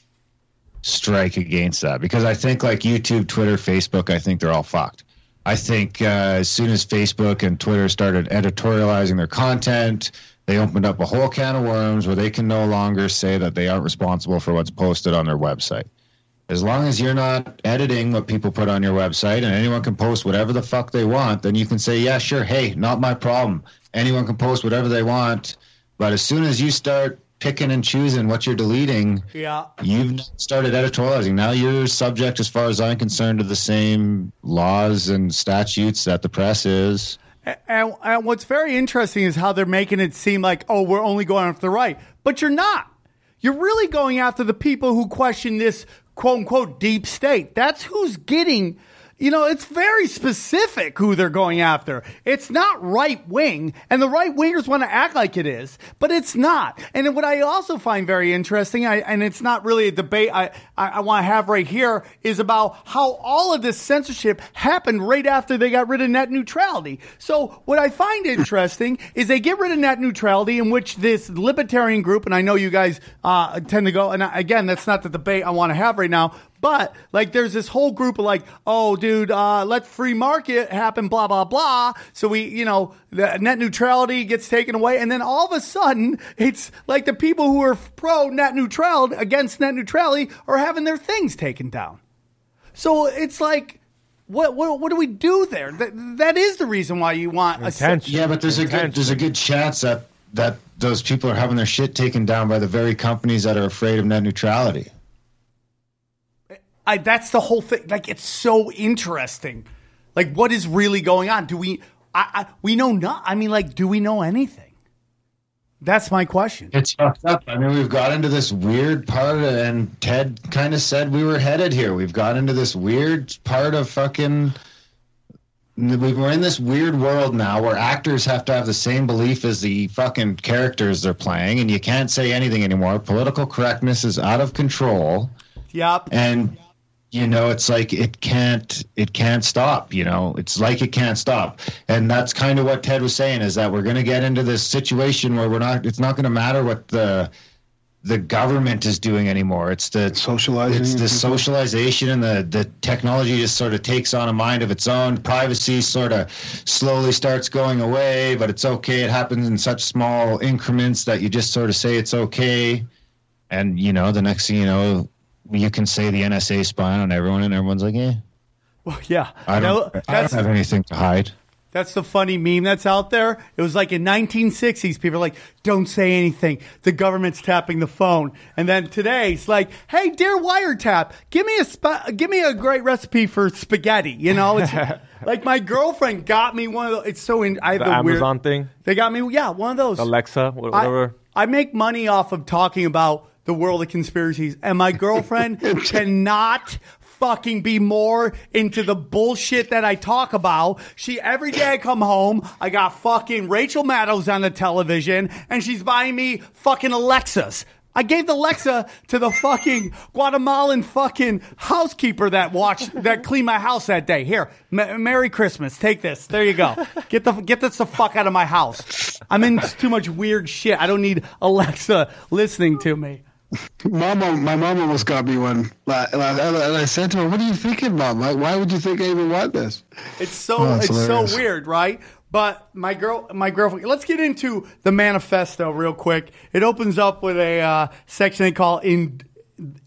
strike against that because I think like YouTube, Twitter, Facebook, I think they're all fucked. I think uh, as soon as Facebook and Twitter started editorializing their content, they opened up a whole can of worms where they can no longer say that they aren't responsible for what's posted on their website. As long as you're not editing what people put on your website and anyone can post whatever the fuck they want, then you can say, yeah, sure, hey, not my problem. Anyone can post whatever they want. But as soon as you start picking and choosing what you're deleting, yeah. You've started editorializing. Now you're subject, as far as I'm concerned, to the same laws and statutes that the press is. And, and what's very interesting is how they're making it seem like, oh, we're only going after the right. But you're not. You're really going after the people who question this quote unquote deep state. That's who's getting, you know, it's very specific who they're going after. It's not right wing, and the right wingers want to act like it is, but it's not. And what I also find very interesting, I, and it's not really a debate I, I, I want to have right here, is about how all of this censorship happened right after they got rid of net neutrality. So what I find interesting is they get rid of net neutrality, in which this libertarian group, and I know you guys uh, tend to go, and again, that's not the debate I want to have right now, but like, there's this whole group of like, oh, dude, uh, let free market happen, blah blah blah. So we, you know, the net neutrality gets taken away, and then all of a sudden, it's like the people who are pro net neutrality against net neutrality are having their things taken down. So it's like, what what what do we do there? That that is the reason why you want a Intention. Yeah, but there's a good there's a good chance that that those people are having their shit taken down by the very companies that are afraid of net neutrality. I, that's the whole thing. Like, it's so interesting. Like, what is really going on? Do we? I, I we know not. I mean, like, do we know anything? That's my question. It's fucked up. I mean, we've got into this weird part, of, and Ted kind of said we were headed here. We've got into this weird part of fucking. we- We're in this weird world now where actors have to have the same belief as the fucking characters they're playing, and you can't say anything anymore. Political correctness is out of control, Yep. and you know it's like it can't it can't stop you know it's like it can't stop. And that's kind of what ted was saying is that we're going to get into this situation where we're not it's not going to matter what the the government is doing anymore. It's the Socializing it's the socialization and the the technology just sort of takes on a mind of its own. Privacy sort of slowly starts going away but it's okay. It happens in such small increments that you just sort of say it's okay. And you know the next thing you know you can say the NSA spying on everyone, and everyone's like, "Yeah, Well, yeah. I don't, I that's don't have anything to hide." that's the funny meme that's out there. It was like in 1960s, people are like, "Don't say anything. The government's tapping the phone." And then today, it's like, "Hey, dear wiretap, give me a spa- give me a great recipe for spaghetti." You know, it's like my girlfriend got me one of those. It's so in. I have The the, Amazon weird, thing, They got me, yeah, one of those. Alexa, whatever. I, I make money off of talking about the world of conspiracies, and my girlfriend cannot fucking be more into the bullshit that I talk about. She every day I come home, I got fucking Rachel Maddows on the television, and she's buying me fucking Alexas. I gave the Alexa to the fucking Guatemalan fucking housekeeper that watched that cleaned my house that day. Here, M- Merry Christmas. Take this. There you go. Get the get this the fuck out of my house. I'm in too much weird shit. I don't need Alexa listening to me. Mama, my mom almost got me one. la- la- And I said to her, "What are you thinking, mom? Why, why would you think I even want this?" It's so Oh, it's that's so weird, right? But my girl, my girlfriend. Let's get into the manifesto real quick. It opens up with a uh, section they call in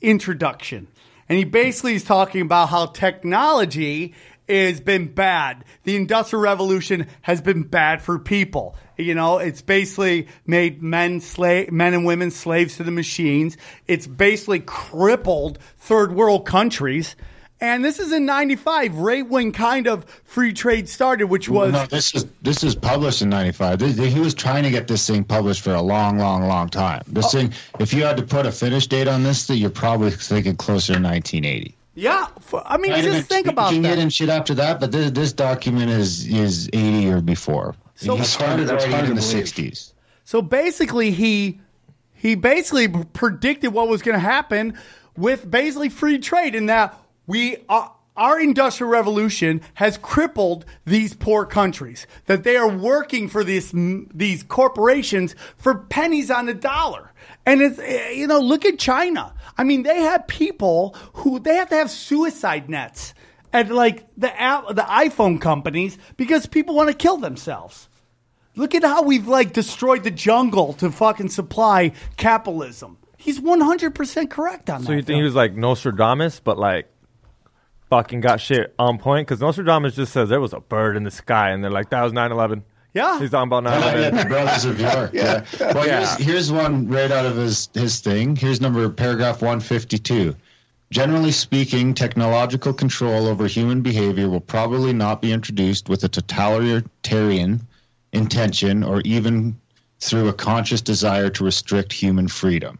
introduction, and he basically is talking about how technology has been bad. The industrial revolution has been bad for people. You know, it's basically made men slave, men and women slaves to the machines. It's basically crippled third world countries. And this is in '95, right when kind of free trade started, which was no, this is this is published in '95. He was trying to get this thing published for a long, long, long time. This oh. thing, if you had to put a finish date on this, that you're probably thinking closer to 1980. Yeah. I mean, Might have just been think about tweaking that. it and shit after that, but this, this document is is 80 or before. So- he That's hard- started that's hard in the 60s. So basically, he he basically predicted what was going to happen with basically free trade, in that we are. Our industrial revolution has crippled these poor countries. That they are working for these these corporations for pennies on the dollar. And it's eh, you know look at China. I mean they have people who they have to have suicide nets at like the app, the iPhone companies because people want to kill themselves. Look at how we've like destroyed the jungle to fucking supply capitalism. He's 100% correct on that. So you think Phil. he was like Nostradamus, but like fucking got shit on point? Because Nostradamus just says there was a bird in the sky, and they're like, that was 9-11. Yeah. He's talking about Oh, yeah, 9-11. the Brothers of York. yeah. Well, Yeah. Here's, here's one right out of his, his thing. Here's number paragraph 152. Generally speaking, technological control over human behavior will probably not be introduced with a totalitarian intention or even through a conscious desire to restrict human freedom.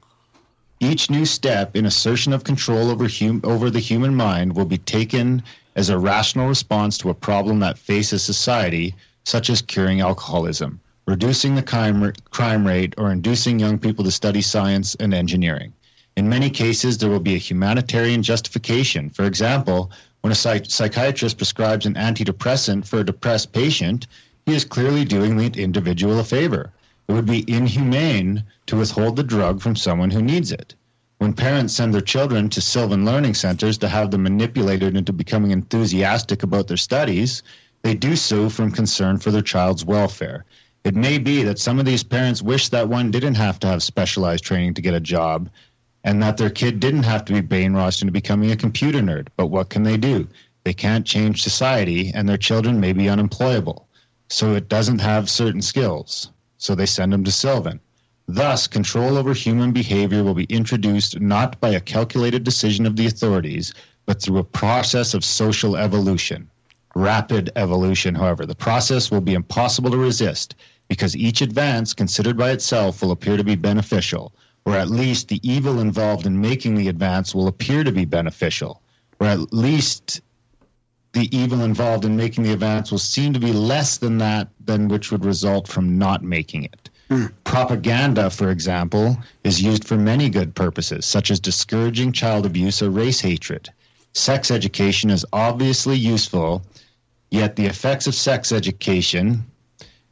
Each new step in assertion of control over, hum- over the human mind will be taken as a rational response to a problem that faces society, such as curing alcoholism, reducing the crime, crime rate, or inducing young people to study science and engineering. In many cases, there will be a humanitarian justification. For example, when a psych- psychiatrist prescribes an antidepressant for a depressed patient, he is clearly doing the individual a favor. It would be inhumane to withhold the drug from someone who needs it. When parents send their children to Sylvan Learning Centers to have them manipulated into becoming enthusiastic about their studies, they do so from concern for their child's welfare. It may be that some of these parents wish that one didn't have to have specialized training to get a job and that their kid didn't have to be brainwashed into becoming a computer nerd. But what can they do? They can't change society, and their children may be unemployable. So it doesn't have certain skills. So they send them to Sylvan. Thus, control over human behavior will be introduced not by a calculated decision of the authorities, but through a process of social evolution. Rapid evolution, however, the process will be impossible to resist because each advance considered by itself will appear to be beneficial, or at least the evil involved in making the advance will appear to be beneficial, or at least the evil involved in making the advance will seem to be less than that than which would result from not making it. Hmm. Propaganda, for example, is used for many good purposes, such as discouraging child abuse or race hatred. Sex education is obviously useful, yet the effects of sex education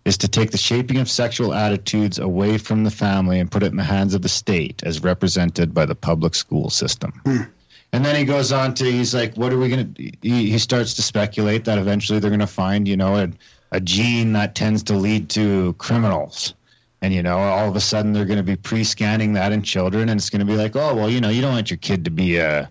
is to take the shaping of sexual attitudes away from the family and put it in the hands of the state, as represented by the public school system. Hmm. And then he goes on to, he's like, what are we going to, he, he starts to speculate that eventually they're going to find, you know, a, a gene that tends to lead to criminals. And, you know, all of a sudden they're going to be pre scanning that in children. And it's going to be like, oh, well, you know, you don't want your kid to be a,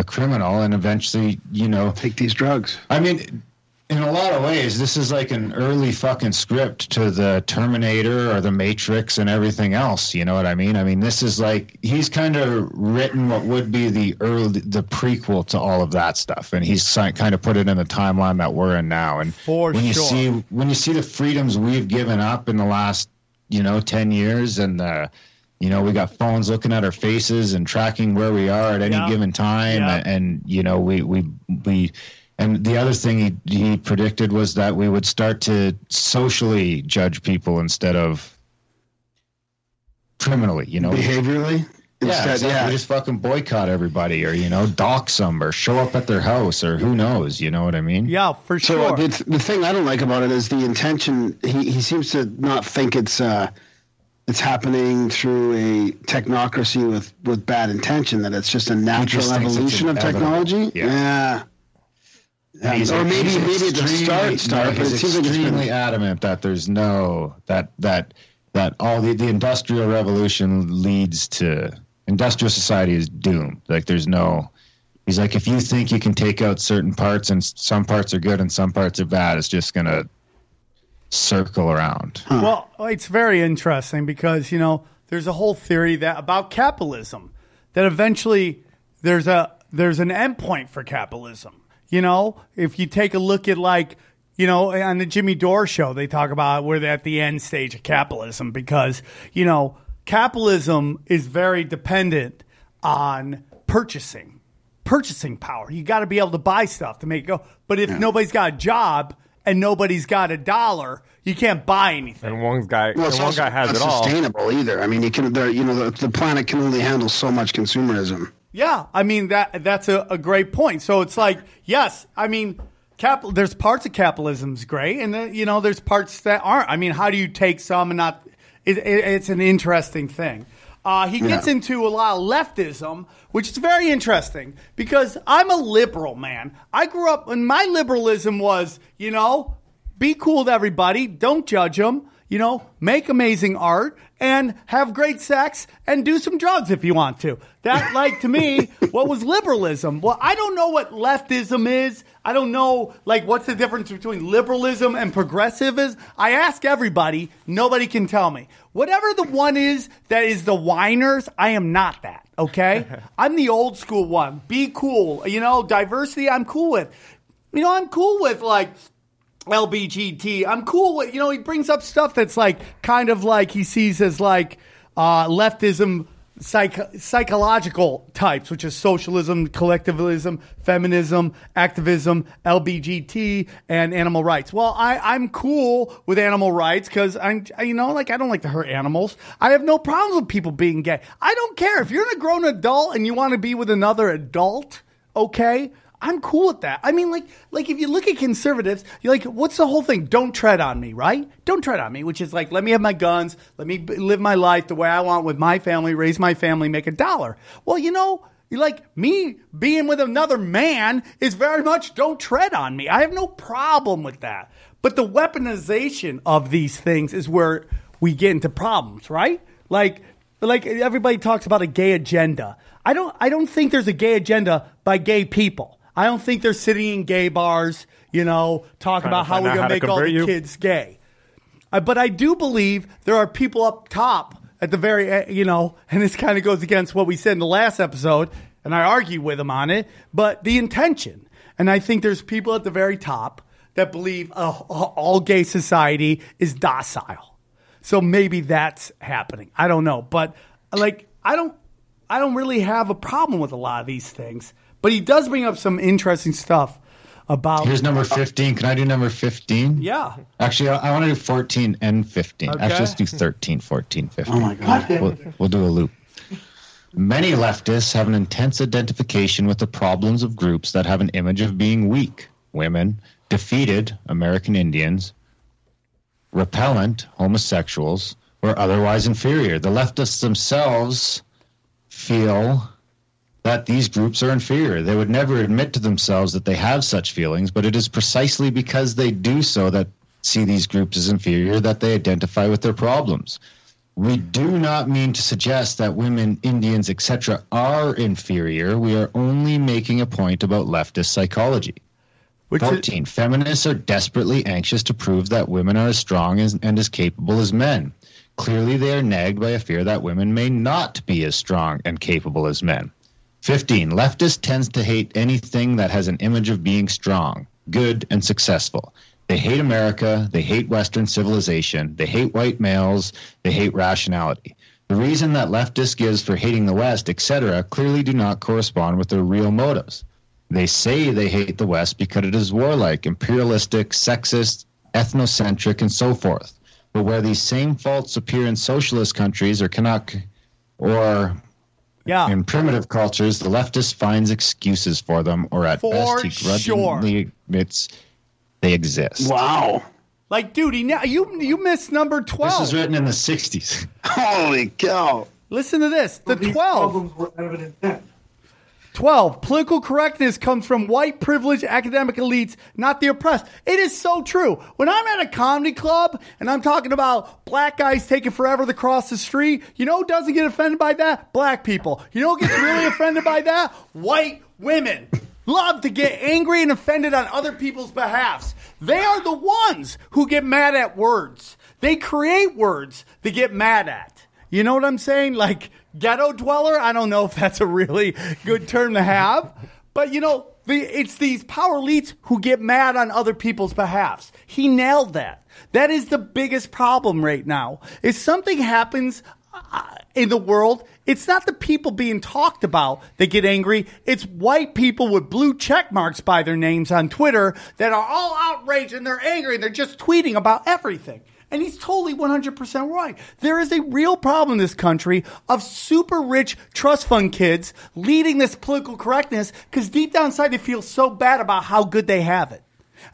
a criminal. And eventually, you know, Take these drugs. I mean, in a lot of ways, this is like an early fucking script to the Terminator or the Matrix and everything else. You know what I mean? I mean, this is like he's kind of written what would be the early, the prequel to all of that stuff, and he's kind of put it in the timeline that we're in now. And For when you sure. see when you see the freedoms we've given up in the last, you know, ten years, and the you know, we got phones looking at our faces and tracking where we are at any Yeah. given time, Yeah. and you know, we we we. And the other thing he, he predicted was that we would start to socially judge people instead of criminally. You know, Behaviorally, Yeah, instead. exactly. Yeah, You just fucking boycott everybody, or you know, dox them, or show up at their house, or who knows? You know what I mean? Yeah, for So sure. the, the thing I don't like about it is the intention. He, he seems to not think it's uh, it's happening through a technocracy with, with bad intention. That it's just a natural just evolution of technology. Yeah. Yeah. Or maybe maybe at the start, start, no, but it seems like it's extremely adamant that there's no that that that all the, the industrial revolution leads to industrial society is doomed. Like there's no. He's like, if you think you can take out certain parts and some parts are good and some parts are bad, it's just gonna circle around. Well, it's very interesting because you know there's a whole theory that about capitalism that eventually there's a there's an endpoint for capitalism. You know, if you take a look at like you know on the Jimmy Dore show, they talk about we're at the end stage of capitalism because you know capitalism is very dependent on purchasing purchasing power. You got to be able to buy stuff to make it go. But if nobody's got a job and nobody's got a dollar, you can't buy anything. And one guy, well, and one also, guy has not it all. sustainable either. I mean, you can. there- You know, the, the planet can only handle so much consumerism. Yeah, I mean that that's a, a great point. So it's like, yes, I mean, cap, there's parts of capitalism's great, and then you know there's parts that aren't. I mean, how do you take some and not? It, it, it's an interesting thing. Uh, he gets Yeah. into a lot of leftism, which is very interesting because I'm a liberal man. I grew up, and my liberalism was, you know, be cool to everybody, don't judge them, you know, make amazing art and have great sex and do some drugs if you want to. That, like, to me, what was liberalism? Well, I don't know what leftism is. I don't know, like, what's the difference between liberalism and progressivism. I ask everybody, nobody can tell me. Whatever the one is that is the whiners, I am not that, okay? I'm the old school one. Be cool. You know, diversity, I'm cool with. You know, I'm cool with, like, LBGT. I'm cool with, you know, he brings up stuff that's like kind of like he sees as like uh, leftism, psych- psychological types, which is socialism, collectivism, feminism, activism, LBGT, and animal rights. Well, I, I'm cool with animal rights because I'm, you know, like I don't like to hurt animals. I have no problems with people being gay. I don't care if you're a grown adult and you want to be with another adult. Okay. I'm cool with that. I mean, like, like if you look at conservatives, you're like, what's the whole thing? Don't tread on me, right? Don't tread on me, which is like, let me have my guns, let me b- live my life the way I want with my family, raise my family, make a dollar. Well, you know, like me being with another man is very much don't tread on me. I have no problem with that. But the weaponization of these things is where we get into problems, right? Like, like everybody talks about a gay agenda. I don't I don't think there's a gay agenda by gay people. I don't think they're sitting in gay bars, you know, talking about how we're going to make all the you. kids gay. Uh, but I do believe there are people up top at the very, uh, you know, and this kind of goes against what we said in the last episode, and I argue with them on it, but the intention. And I think there's people at the very top that believe uh, all gay society is docile. So maybe that's happening. I don't know, but like I don't I don't really have a problem with a lot of these things. But he does bring up some interesting stuff about Here's number 15. Can I do number 15? Yeah. Actually, I, I want to do 14 and 15. Okay. Actually, let's do 13, 14, 15. Oh my god. We'll, we'll do a loop. Many leftists have an intense identification with the problems of groups that have an image of being weak women, defeated American Indians, repellent homosexuals, or otherwise inferior. The leftists themselves feel that these groups are inferior. They would never admit to themselves that they have such feelings, but it is precisely because they do so that see these groups as inferior that they identify with their problems. We do not mean to suggest that women, Indians, etc., are inferior. We are only making a point about leftist psychology. which is, 14. Feminists are desperately anxious to prove that women are as strong as, and as capable as men. Clearly, they are nagged by a fear that women may not be as strong and capable as men. 15. Leftist tends to hate anything that has an image of being strong, good, and successful. They hate America. They hate Western civilization. They hate white males. They hate rationality. The reason that leftists gives for hating the West, etc., clearly do not correspond with their real motives. They say they hate the West because it is warlike, imperialistic, sexist, ethnocentric, and so forth. But where these same faults appear in socialist countries or cannot, or Yeah. In primitive cultures, the leftist finds excuses for them, or at For best, he sure. grudgingly admits they exist. Wow. Like, dude, he, now you you missed number twelve. This was written in the '60s. Holy cow. Listen to this. The These twelve. problems were evident then. 12. Political correctness comes from white privileged academic elites, not the oppressed. It is so true. When I'm at a comedy club and I'm talking about black guys taking forever to cross the street, you know who doesn't get offended by that? Black people. You know who gets really offended by that? White women. Love to get angry and offended on other people's behalfs. They are the ones who get mad at words. They create words they get mad at. You know what I'm saying? Like ghetto dweller. I don't know if that's a really good term to have, but you know, the, it's these power elites who get mad on other people's behalfs. He nailed that. That is the biggest problem right now. If something happens uh, in the world, it's not the people being talked about that get angry. It's white people with blue check marks by their names on Twitter that are all outraged and they're angry and they're just tweeting about everything. And he's totally 100% right. There is a real problem in this country of super rich trust fund kids leading this political correctness because deep down inside they feel so bad about how good they have it.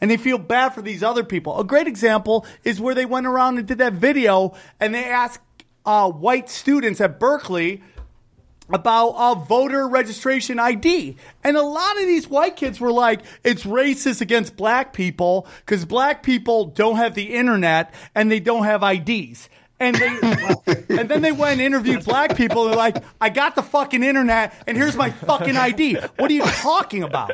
And they feel bad for these other people. A great example is where they went around and did that video and they asked uh, white students at Berkeley about uh, voter registration ID. And a lot of these white kids were like, it's racist against black people because black people don't have the internet and they don't have IDs. And they, and then they went and interviewed black people. They're like, I got the fucking internet and here's my fucking ID. What are you talking about?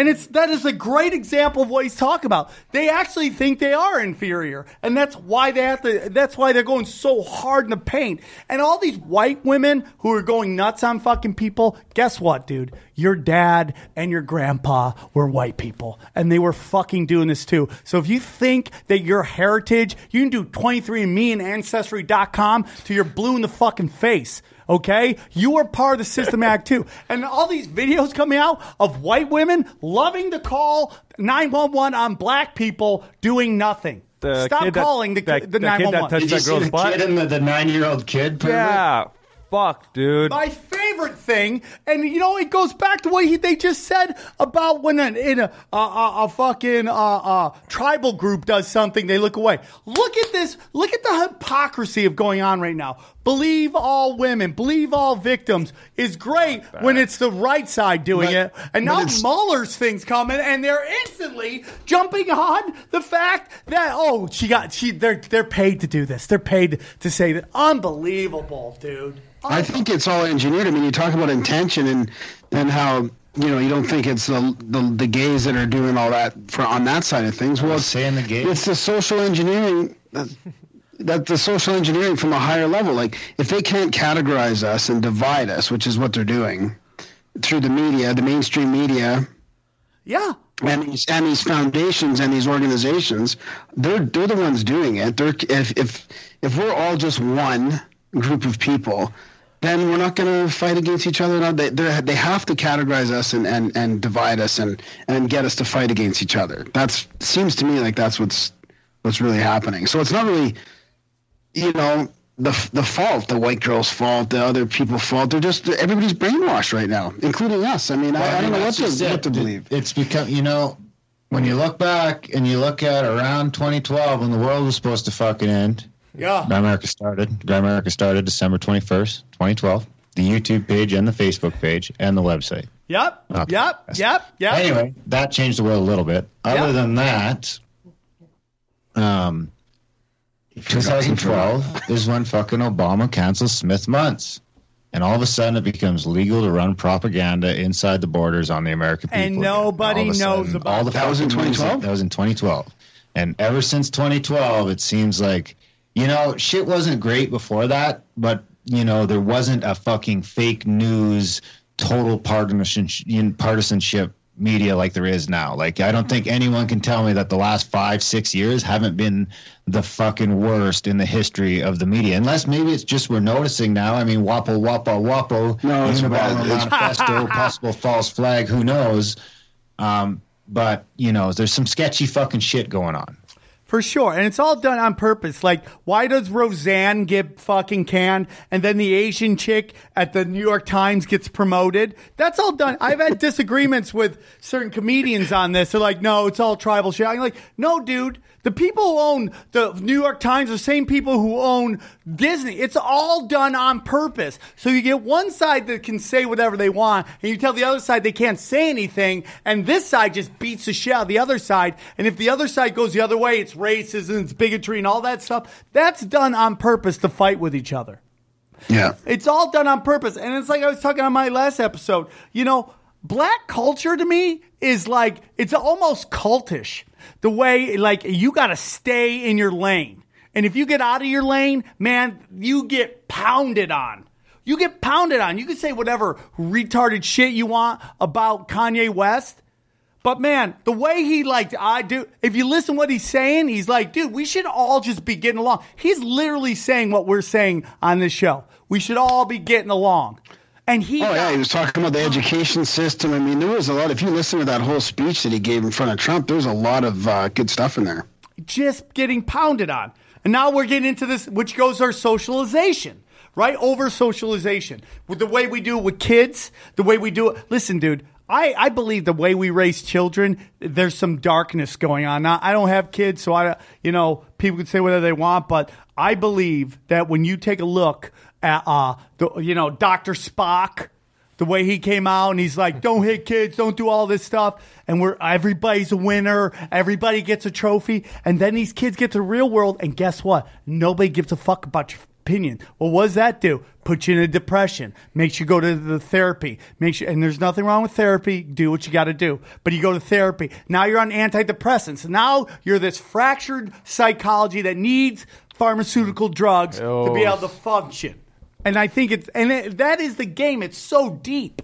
And it's that is a great example of what he's talking about. They actually think they are inferior, and that's why they have to. That's why they're going so hard in the paint. And all these white women who are going nuts on fucking people. Guess what, dude? Your dad and your grandpa were white people, and they were fucking doing this too. So if you think that your heritage, you can do 23andMe and Ancestry.com to your blue in the fucking face. Okay? You are part of the systematic too. And all these videos coming out of white women loving to call 911 on black people doing nothing. The Stop kid that- calling the, that- the that kid that 911. touched Did you that see girl's the butt? kid and the, the nine-year-old kid? pervert? Yeah. Fuck, dude. My favorite thing, and you know, it goes back to what he, they just said about when an, in a, a, a, a fucking uh, uh, tribal group does something, they look away. Look at this. Look at the hypocrisy of going on right now. Believe all women, believe all victims is great when it's the right side doing But- it, and but now it's- Mueller's thing's coming, and they're instantly jumping on the fact that oh, she got she they're they're paid to do this. They're paid to say that. Unbelievable, dude. I think it's all engineered. I mean, you talk about intention and and how you know you don't think it's the the, the gays that are doing all that for on that side of things. Well, saying the gays. it's the social engineering. That, that the social engineering from a higher level. Like if they can't categorize us and divide us, which is what they're doing through the media, the mainstream media, Yeah. and these and these foundations and these organizations, they're they're the ones doing it. They're if if if we're all just one group of people, then we're not going to fight against each other. No, They they have to categorize us and, and, and divide us and and get us to fight against each other. That's seems to me like that's what's what's really happening. So it's not really, you know. The, the fault, the white girl's fault, the other people's fault. They're just everybody's brainwashed right now, including us. I mean, I, I don't know what to, it. what to believe. It's become, you know, when you look back and you look at around 2012 when the world was supposed to fucking end. Yeah. Grimerica started. Grimerica started December 21st, 2012. The YouTube page and the Facebook page and the website. Yep. Okay. Yep. Yep. Yep. Anyway, that changed the world a little bit. Other Yeah. than that, um, 2012 is when fucking Obama cancels Smith-Mundt. And all of a sudden, it becomes legal to run propaganda inside the borders on the American people. And nobody All knows sudden, about all the That was in fucking news- 2012? That was in 2012. And ever since 2012, it seems like, you know, shit wasn't great before that, but, you know, there wasn't a fucking fake news, total partisanship, partisanship media like there is now. Like, I don't think anyone can tell me that the last five, six years haven't been the fucking worst in the history of the media. Unless maybe it's just we're noticing now. I mean, Wapo, Wapo, Wapo, No, it's bad. Manifesto, possible false flag, who knows? Um, but, you know, there's some sketchy fucking shit going on. For sure. And it's all done on purpose. Like, why does Roseanne get fucking canned and then the Asian chick at the New York Times gets promoted? That's all done. I've had disagreements with certain comedians on this. They're like, no, it's all tribal shit. I'm like, no, dude. The people who own the New York Times are the same people who own Disney. It's all done on purpose. So you get one side that can say whatever they want, and you tell the other side they can't say anything, and this side just beats the shit out of the other side. And if the other side goes the other way, it's racism, it's bigotry, and all that stuff. That's done on purpose to fight with each other. Yeah. It's all done on purpose. And it's like I was talking on my last episode. You know, black culture to me is like, it's almost cultish. The way, like, you got to stay in your lane. And if you get out of your lane, man, you get pounded on. You get pounded on. You can say whatever retarded shit you want about Kanye West. But man, the way he like I do, if you listen what he's saying, he's like, dude, we should all just be getting along. He's literally saying what we're saying on this show. We should all be getting along. And he, Oh yeah, he was talking about the education system. I mean, there was a lot. If you listen to that whole speech that he gave in front of Trump, there was a lot of uh, good stuff in there. just getting pounded on. And now we're getting into this, which goes our socialization, right? Over socialization. With the way we do it with kids, the way we do it. Listen, dude, I, I believe the way we raise children, there's some darkness going on. Now, I don't have kids, so I, you know, people can say whatever they want, but I believe that when you take a look at, uh, the, you know, Dr. Spock, the way he came out and he's like, "Don't hit kids, don't do all this stuff," and we're everybody's a winner, everybody gets a trophy, and then these kids get to the real world, and guess what? Nobody gives a fuck about your opinion. Well, what does that do? Put you in a depression, makes you go to the therapy, makes you, and there's nothing wrong with therapy. Do what you got to do, but you go to therapy. Now you're on antidepressants. Now you're this fractured psychology that needs pharmaceutical drugs to be able to function. And I think it's and it, that is the game. It's so deep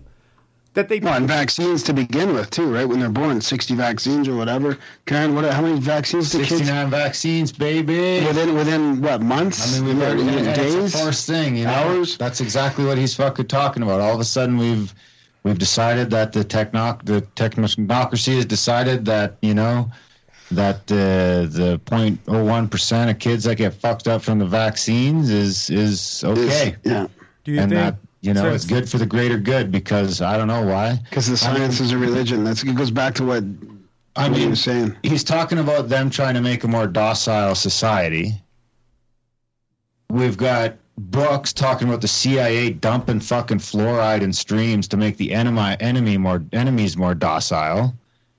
that they. Well, and vaccines to begin with too, right? When they're born, sixty vaccines or whatever. Karen, what? How many vaccines do kids? 69 vaccines, baby. Within within what months? I mean, we've already yeah, days. It's a first thing, you know. Hours? That's exactly what he's fucking talking about. All of a sudden, we've we've decided that the technoc the technocracy has decided that you know that uh, the 0.01 percent of kids that get fucked up from the vaccines is is okay. yeah. Do you and think? that you know since- it's good for the greater good because I don't know why. Because the science is a religion. That's it goes back to what I what he mean, saying. he's talking about them trying to make a more docile society. We've got books talking about the CIA dumping fucking fluoride in streams to make the enemy enemy more enemies more docile.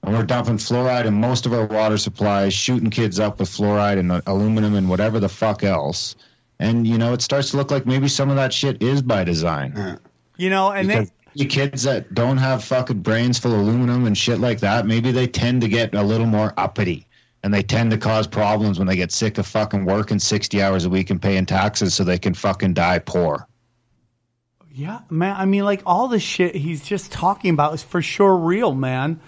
And we're dumping fluoride in most of our water supplies, shooting kids up with fluoride and aluminum and whatever the fuck else. And you know, it starts to look like maybe some of that shit is by design. You know, and Because they, the kids that don't have fucking brains full of aluminum and shit like that, maybe they tend to get a little more uppity. And they tend to cause problems when they get sick of fucking working 60 hours a week and paying taxes so they can fucking die poor. yeah, man. I mean, like all the shit he's just talking about is for sure real, man.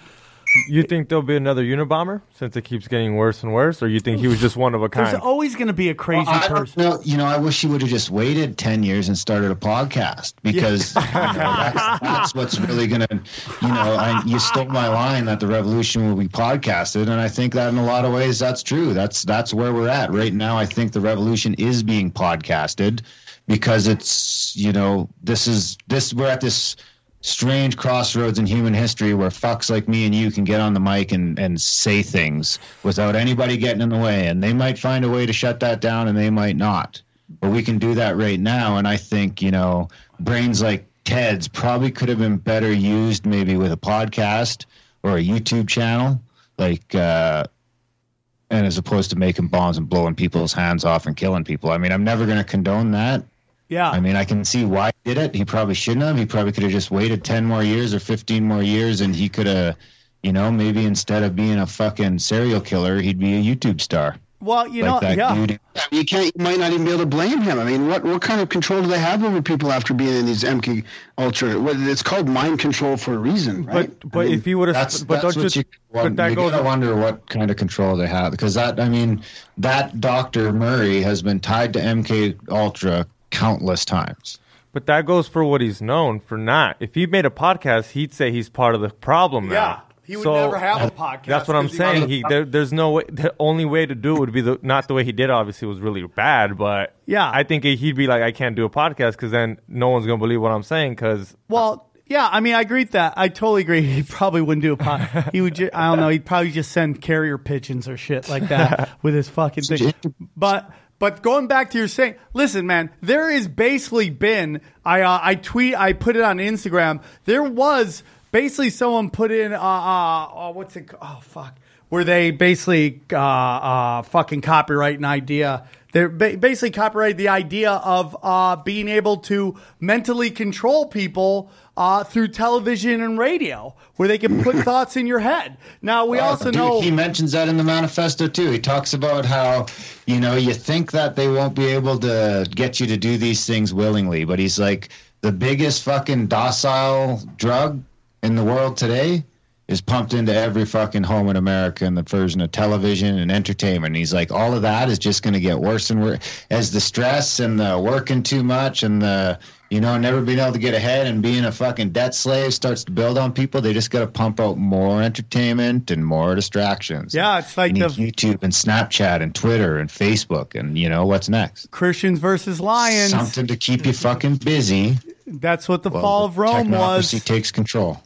You think there'll be another Unabomber since it keeps getting worse and worse, or you think he was just one of a kind? There's always going to be a crazy I don't person. know. You know, I wish he would have just waited 10 years and started a podcast because you know, that's, that's what's really going to, you know, I, you stole my line that the revolution will be podcasted. And I think that in a lot of ways that's true. That's, that's where we're at right now. I think the revolution is being podcasted because it's, you know, this is, this, we're at this strange crossroads in human history where fucks like me and you can get on the mic and, and say things without anybody getting in the way. And they might find a way to shut that down and they might not. But we can do that right now. And I think, you know, brains like Ted's probably could have been better used maybe with a podcast or a YouTube channel. Like, uh, and as opposed to making bombs and blowing people's hands off and killing people. I mean, I'm never going to condone that. Yeah. I mean, I can see why he did it. He probably shouldn't have. He probably could have just waited 10 more years or 15 more years and he could have, you know, maybe instead of being a fucking serial killer, he'd be a YouTube star. well, you like know, that yeah. dude. You can't. You might not even be able to blame him. I mean, what what kind of control do they have over people after being in these MK Ultra? It's called mind control for a reason, right? But but I mean, if he would have, That's, but that's don't what you? you, but that you goes. gotta wonder what kind of control they have because that I mean that Dr. Murray has been tied to MK Ultra countless times. But that goes for what he's known for. Not if he made a podcast, he'd say he's part of the problem. Yeah. Now. He would So, never have a podcast. That's what I'm saying. He there, there's no way. The only way to do it would be the not the way he did. Obviously, was really bad. But Yeah. I think he'd be like, I can't do a podcast because then no one's gonna believe what I'm saying. Because Well, yeah, I mean, I agree with that. I totally agree. He probably wouldn't do a pod. He would. Ju- I don't know. He'd probably just send carrier pigeons or shit like that with his fucking thing. But but going back to your saying, listen, man, there has basically been. I uh, I tweet. I put it on Instagram. There was basically someone put in. Uh, uh, uh what's it? Oh fuck. Where they basically uh, uh, fucking copyright an idea. They're ba- basically copyrighted the idea of uh, being able to mentally control people uh, through television and radio, where they can put thoughts in your head. Now we also Dude, know he mentions that in the manifesto too. He talks about how you know you think that they won't be able to get you to do these things willingly, but he's like the biggest fucking docile drug in the world today is pumped into every fucking home in America in the version of television and entertainment. And he's like, all of that is just going to get worse and worse as the stress and the working too much and the you know never being able to get ahead and being a fucking debt slave starts to build on people. They just got to pump out more entertainment and more distractions. Yeah, it's like the YouTube and Snapchat and Twitter and Facebook and you know what's next. Christians versus lions. Something to keep you fucking busy. That's what the while fall of Rome was. technocracy takes control.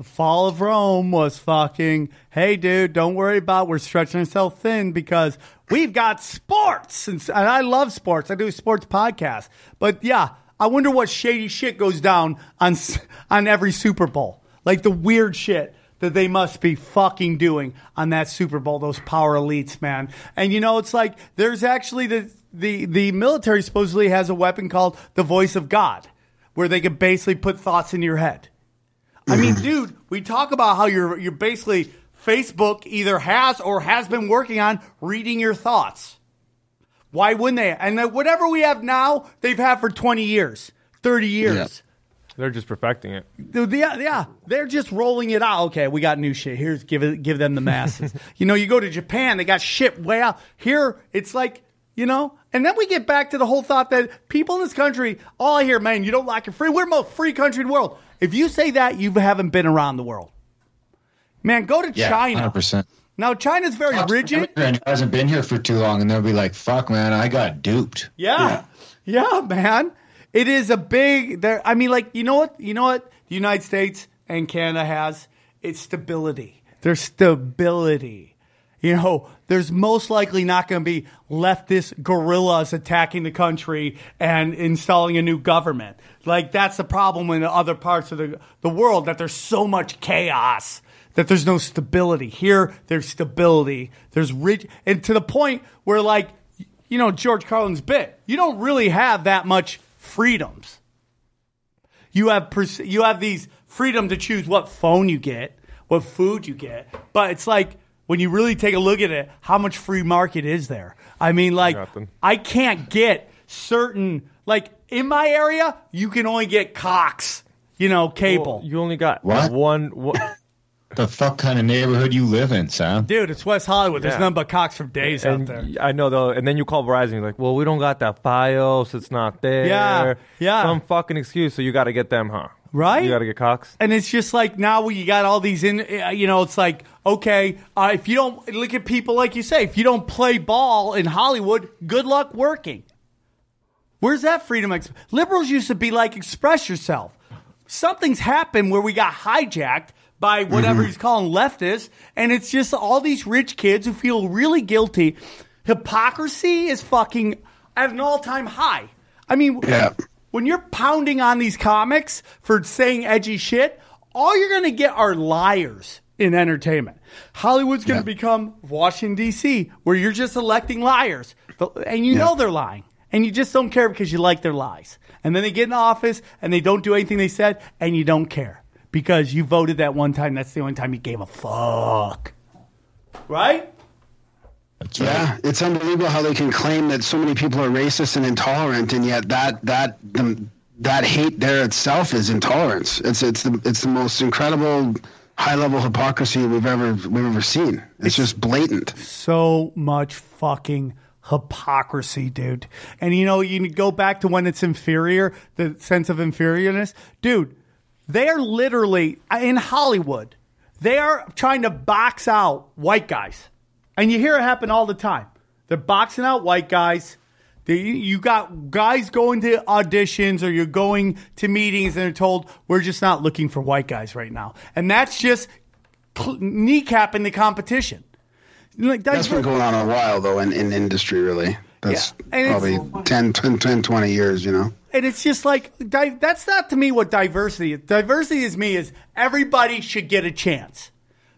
The fall of Rome was fucking, hey, dude, don't worry about we're stretching ourselves thin because we've got sports. And, and I love sports. I do sports podcasts. But yeah, I wonder what shady shit goes down on, on every Super Bowl. Like the weird shit that they must be fucking doing on that Super Bowl, those power elites, man. And you know, it's like there's actually the, the, the military supposedly has a weapon called the voice of God where they can basically put thoughts in your head. I mean, dude, we talk about how you're you're basically Facebook either has or has been working on reading your thoughts. Why wouldn't they? And then whatever we have now, they've had for 20 years, 30 years. they're just perfecting it. Dude, yeah, yeah, they're just rolling it out. Okay, we got new shit. Here's give it, give them the masses. you know, you go to Japan, they got shit way out. Here, it's like you know, and then we get back to the whole thought that people in this country, all I hear, man, you don't like it free. We're the most free country in the world. If you say that, you haven't been around the world. Man, go to Yeah, China. hundred percent. Now China's very rigid. And hasn't been here for too long, and they'll be like, "Fuck, man, I got duped." Yeah. yeah. man. It is a big there I mean like you know what? You know what the United States and Canada has? It's stability. There's stability. You know, there's most likely not going to be leftist guerrillas attacking the country and installing a new government. Like that's the problem in other parts of the, the world that there's so much chaos that there's no stability. Here, there's stability. There's rich, and to the point where, like, you know, George Carlin's bit, you don't really have that much freedoms. You have pers- you have these freedom to choose what phone you get, what food you get, but it's like when you really take a look at it, how much free market is there? I mean, like, Nothing. I can't get certain like in my area, you can only get Cox, you know, cable. Well, you only got What? one. one The fuck kind of neighborhood you live in, Sam? Dude, it's West Hollywood. There's Yeah. nothing but Cox for days out there. y- I know though, and then you call Verizon. You're like, "Well, we don't got that file, so It's not there." Yeah, yeah. Some fucking excuse. So you got to get them, huh? Right? You got to get Cox. And it's just like now you got all these in, uh, you know, it's like, okay, uh, if you don't look at people like you say, if you don't play ball in Hollywood, good luck working. Where's that freedom? Ex- Liberals used to be like, express yourself. Something's happened where we got hijacked by whatever mm-hmm. he's calling leftists, and it's just all these rich kids who feel really guilty. Hypocrisy is fucking at an all time high. I mean, Yeah. when you're pounding on these comics for saying edgy shit, all you're going to get are liars in entertainment. Hollywood's going to become Washington, D.C., where you're just electing liars. And you know they're lying. And you just don't care because you like their lies. And then they get in office and they don't do anything they said, and you don't care because you voted that one time. That's the only time you gave a fuck. Right? Yeah, it's unbelievable how they can claim that so many people are racist and intolerant, and yet that that the, that hate there itself is intolerance. It's it's the it's the most incredible high level hypocrisy we've ever we've ever seen. It's just blatant. so much fucking hypocrisy, dude. And you know, you go back to when it's inferior, the sense of inferiorness. Dude, they are literally uh, in Hollywood. They are trying to box out white guys. And you hear it happen all the time. They're boxing out white guys. You got guys going to auditions or you're going to meetings and they're told, we're just not looking for white guys right now. And that's just kneecapping the competition. Like, That's been going on a while, though, in, in industry, really. That's Yeah, probably 10, 10, 10, 20 years, you know? And it's just like di- that's not to me what diversity is. Diversity is me is everybody should get a chance.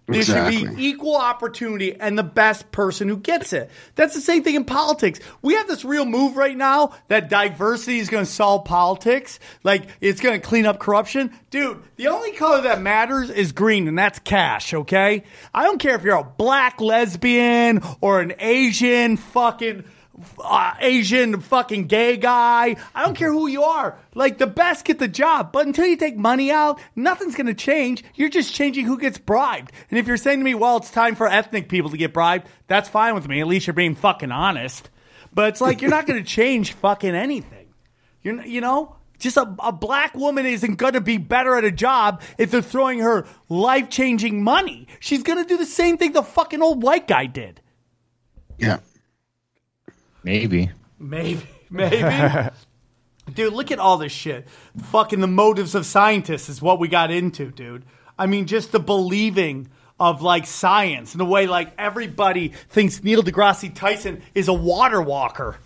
There should be equal opportunity and the best person who gets it. That's the same thing in politics. We have this real move right now that diversity is going to solve politics. Like it's going to clean up corruption. Dude, the only color that matters is green and that's cash, okay? I don't care if you're a black lesbian or an Asian fucking uh, Asian fucking gay guy. I don't care who you are. Like the best get the job. But until you take money out, nothing's going to change. You're just changing who gets bribed. And if you're saying to me, well, it's time for ethnic people to get bribed, that's fine with me. At least you're being fucking honest. But it's like you're not going to change fucking anything. You're, you know, just a, a black woman isn't going to be better at a job if they're throwing her life changing money. She's going to do the same thing the fucking old white guy did. Yeah. Maybe. Maybe, maybe. dude, look at all this shit. Fucking the motives of scientists is what we got into, dude. I mean, just the believing of like science and the way like everybody thinks Neil deGrasse Tyson is a water walker.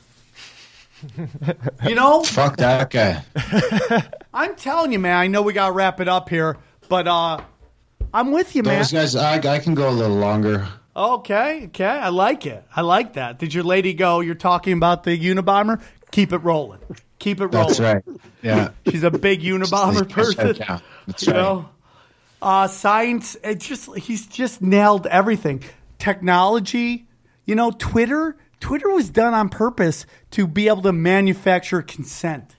you know? Fuck that guy. I'm telling you, man. I know we got to wrap it up here, but uh I'm with you, man. Those guys, I, I can go a little longer. Okay, okay. I like it. I like that. Did your lady go, you're talking about the Unabomber? Keep it rolling. Keep it rolling. That's right. Yeah. She's a big Unabomber person. Yeah, that's you right. know? Uh, science, it just he's just nailed everything. Technology, you know, Twitter. Twitter was done on purpose to be able to manufacture consent.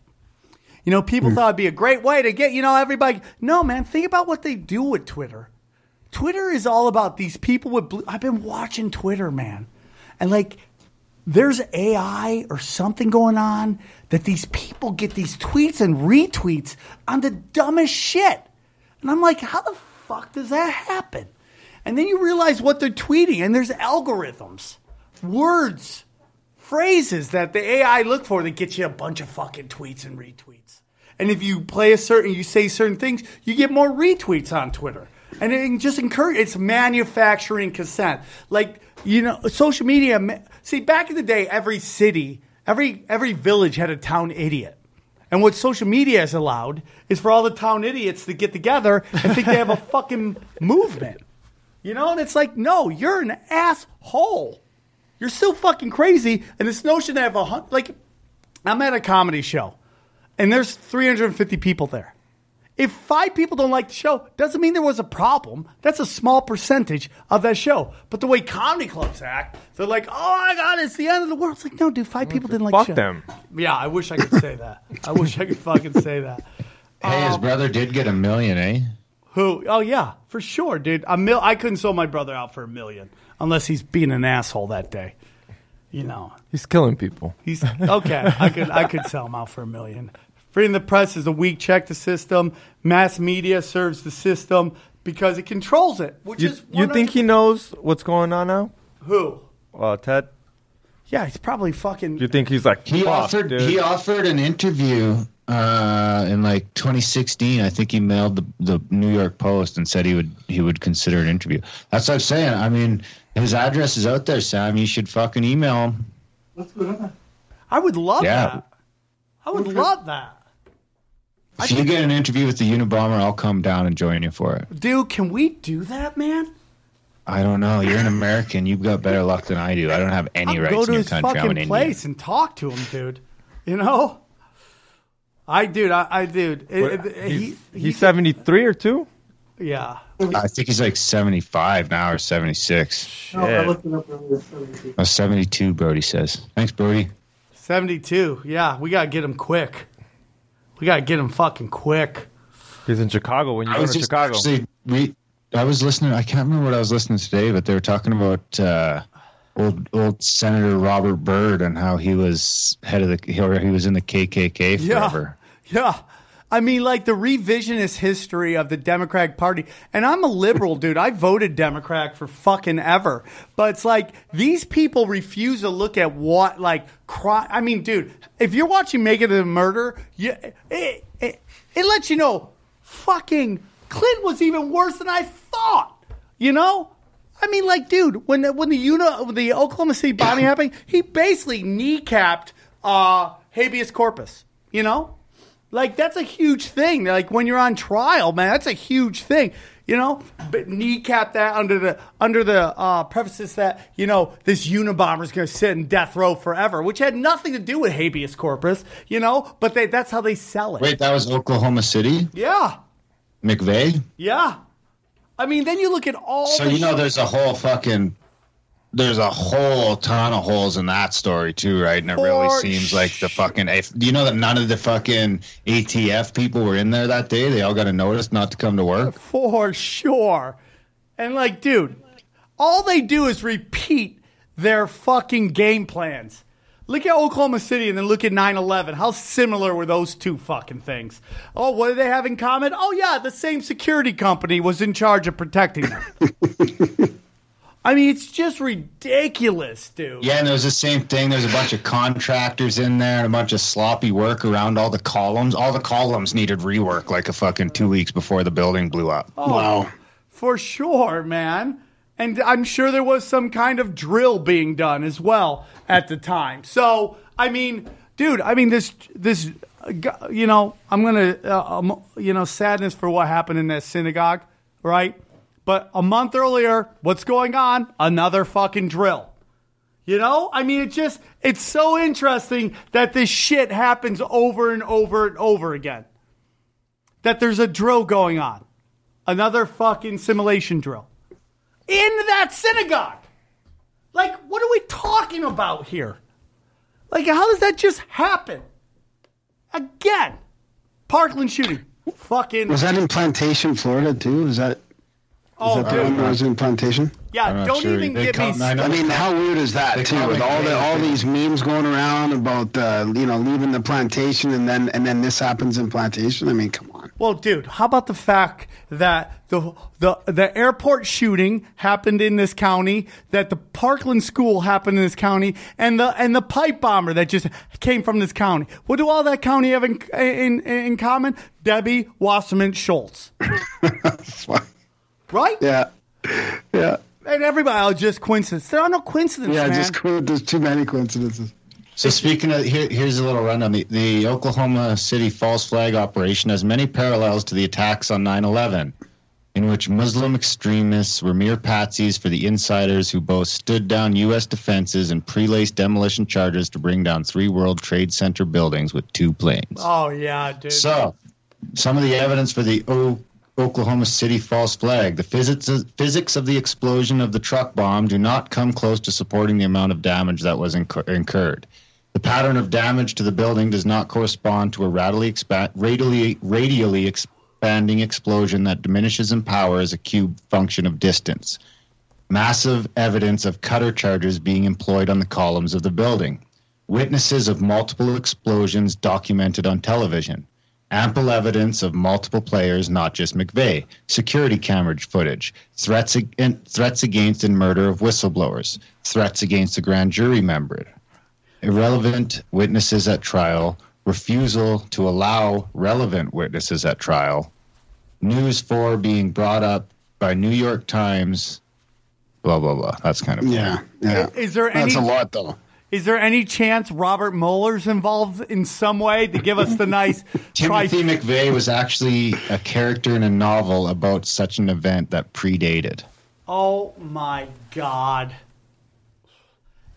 You know, people thought it'd be a great way to get, you know, everybody. No, man, think about what they do with Twitter. Twitter is all about these people with blue. I've been watching Twitter, man. And like, there's AI or something going on that these people get these tweets and retweets on the dumbest shit. And I'm like, how the fuck does that happen? And then you realize what they're tweeting, and there's algorithms, words, phrases that the AI look for that get you a bunch of fucking tweets and retweets. And if you play a certain, you say certain things, you get more retweets on Twitter. And it just encourage. It's manufacturing consent. Like you know, social media. See, back in the day, every city, every every village had a town idiot. And what social media has allowed is for all the town idiots to get together and think they have a fucking movement. You know, and it's like, no, you're an asshole. You're still fucking crazy. And this notion that I have a like, I'm at a comedy show, and there's 350 people there. If five people don't like the show, doesn't mean there was a problem. That's a small percentage of that show. But the way comedy clubs act, they're like, "Oh my god, it's the end of the world." It's like, no, dude, five people didn't like Fuck the show. them. Yeah, I wish I could say that. I wish I could fucking say that. Hey, Um, his brother did get a million, eh? Who? Oh yeah, for sure, dude. A mil- I couldn't sell my brother out for a million unless he's being an asshole that day. You know, He's killing people. he's okay. I could I could sell him out for a million. Freedom of the press is a weak check the system. Mass media serves the system because it controls it. Which You, is you think he knows what's going on now? who? Uh, Ted? Yeah, he's probably fucking. You think he's like, He offered dude." he offered an interview uh, in like 2016. I think he mailed the, the New York Post and said he would he would consider an interview. That's what I'm saying. I mean, his address is out there, Sam. You should fucking email him. Let's do it. I would love Yeah. that. I would love that. If you get an interview with the Unabomber, I'll come down and join you for it. Dude, can we do that, man? I don't know. You're an American. You've got better luck than I do. I don't have any I'll rights go in to your his country. I'm an fucking Indian. place and talk to him, dude. You know, I, dude, I, I dude. It, What, it- he's, he, he's 73 or 2? yeah. I think he's like 75 now or 76. No, I looked it up earlier. 72. Oh, 72, Brody says. Thanks, Brody. 72. Yeah, we got to get him quick. We got to get him fucking quick. He's in Chicago when you I go to Chicago. actually re- I was listening. I can't remember what I was listening to today, but they were talking about uh, old old Senator Robert Byrd and how he was head of the or he was in the KKK Yeah. forever. Yeah. I mean, like the revisionist history of the Democratic Party. And I'm a liberal, dude. I voted Democrat for fucking ever. But it's like these people refuse to look at what, like, crime. I mean, dude, if you're watching Make It a Murder, you, it, it, it lets you know fucking Clinton was even worse than I thought. You know? I mean, like, dude, when the, when the you know, the Oklahoma City bombing happened, he basically kneecapped uh, habeas corpus. You know, like that's a huge thing. Like when you're on trial, man, that's a huge thing. You know, but kneecap that under the under the uh, premises that you know this Unabomber is going to sit in death row forever, which had nothing to do with habeas corpus. You know, but they, that's how they sell it. Wait, that was Oklahoma City? Yeah, McVeigh? yeah. I mean, then you look at all. So you know sh- there's a whole fucking there's a whole ton of holes in that story too, right? And it really For seems like the fucking do you know that none of the fucking ATF people were in there that day? They all got a notice not to come to work. for sure. And like, dude, all they do is repeat their fucking game plans. Look at Oklahoma City and then look at 9 11. How similar were those two fucking things? Oh, what do they have in common? Oh, yeah, the same security company was in charge of protecting them. I mean, it's just ridiculous, dude. Yeah, and there's the same thing. There's a bunch of contractors in there and a bunch of sloppy work around all the columns. All the columns needed rework like a fucking two weeks before the building blew up. Wow. For sure, man. And I'm sure there was some kind of drill being done as well at the time. So, I mean, dude, I mean this this uh, you know, I'm going to uh, um, you know, sadness for what happened in that synagogue, right? But a month earlier, what's going on? Another fucking drill. You know? I mean, it just it's so interesting that this shit happens over and over and over again. That there's a drill going on. Another fucking simulation drill in that synagogue. Like, what are we talking about here? Like, how does that just happen? Again, Parkland shooting. Fucking. Was that in Plantation, Florida, too? Is that, oh, that the one dude. that was in Plantation? Yeah, I'm don't sure. even They get me. come- I I mean, how weird is that They too? With all the all these memes going around about uh, you know leaving the plantation and then and then this happens in plantation. I mean, come on. Well, dude, how about the fact that the the the airport shooting happened in this county, that the Parkland school happened in this county, and the and the pipe bomber that just came from this county. What do all that county have in in, in common? Debbie Wasserman Schultz, right? Yeah, yeah, And everybody, oh, just coincidence. There are no coincidences, yeah. man. Just there's too many coincidences. So speaking of, here, here's a little rundown. The, the Oklahoma City false flag operation has many parallels to the attacks on 9/11, in which Muslim extremists were mere patsies for the insiders who both stood down U.S. defenses and pre-laced demolition charges to bring down three World Trade Center buildings with two planes. oh yeah, dude. So, some of the evidence for the o- Oklahoma City false flag. The physics physics of the explosion of the truck bomb do not come close to supporting the amount of damage that was incur- incurred. The pattern of damage to the building does not correspond to a expa- radially, radially expanding explosion that diminishes in power as a cube function of distance. Massive evidence of cutter charges being employed on the columns of the building. Witnesses of multiple explosions documented on television. Ample evidence of multiple players, not just McVeigh. Security camera footage. Threats, ag- and threats against and murder of whistleblowers. Threats against a grand jury member. Irrelevant witnesses at trial. Refusal to allow relevant witnesses at trial. News 4 being brought up by New York Times. Blah, blah, blah. That's kind of Yeah, yeah. Is there That's any- a lot though. Is there any chance Robert Mueller's involved in some way to give us the nice Timothy tri- McVeigh was actually a character in a novel about such an event that predated. Oh my God.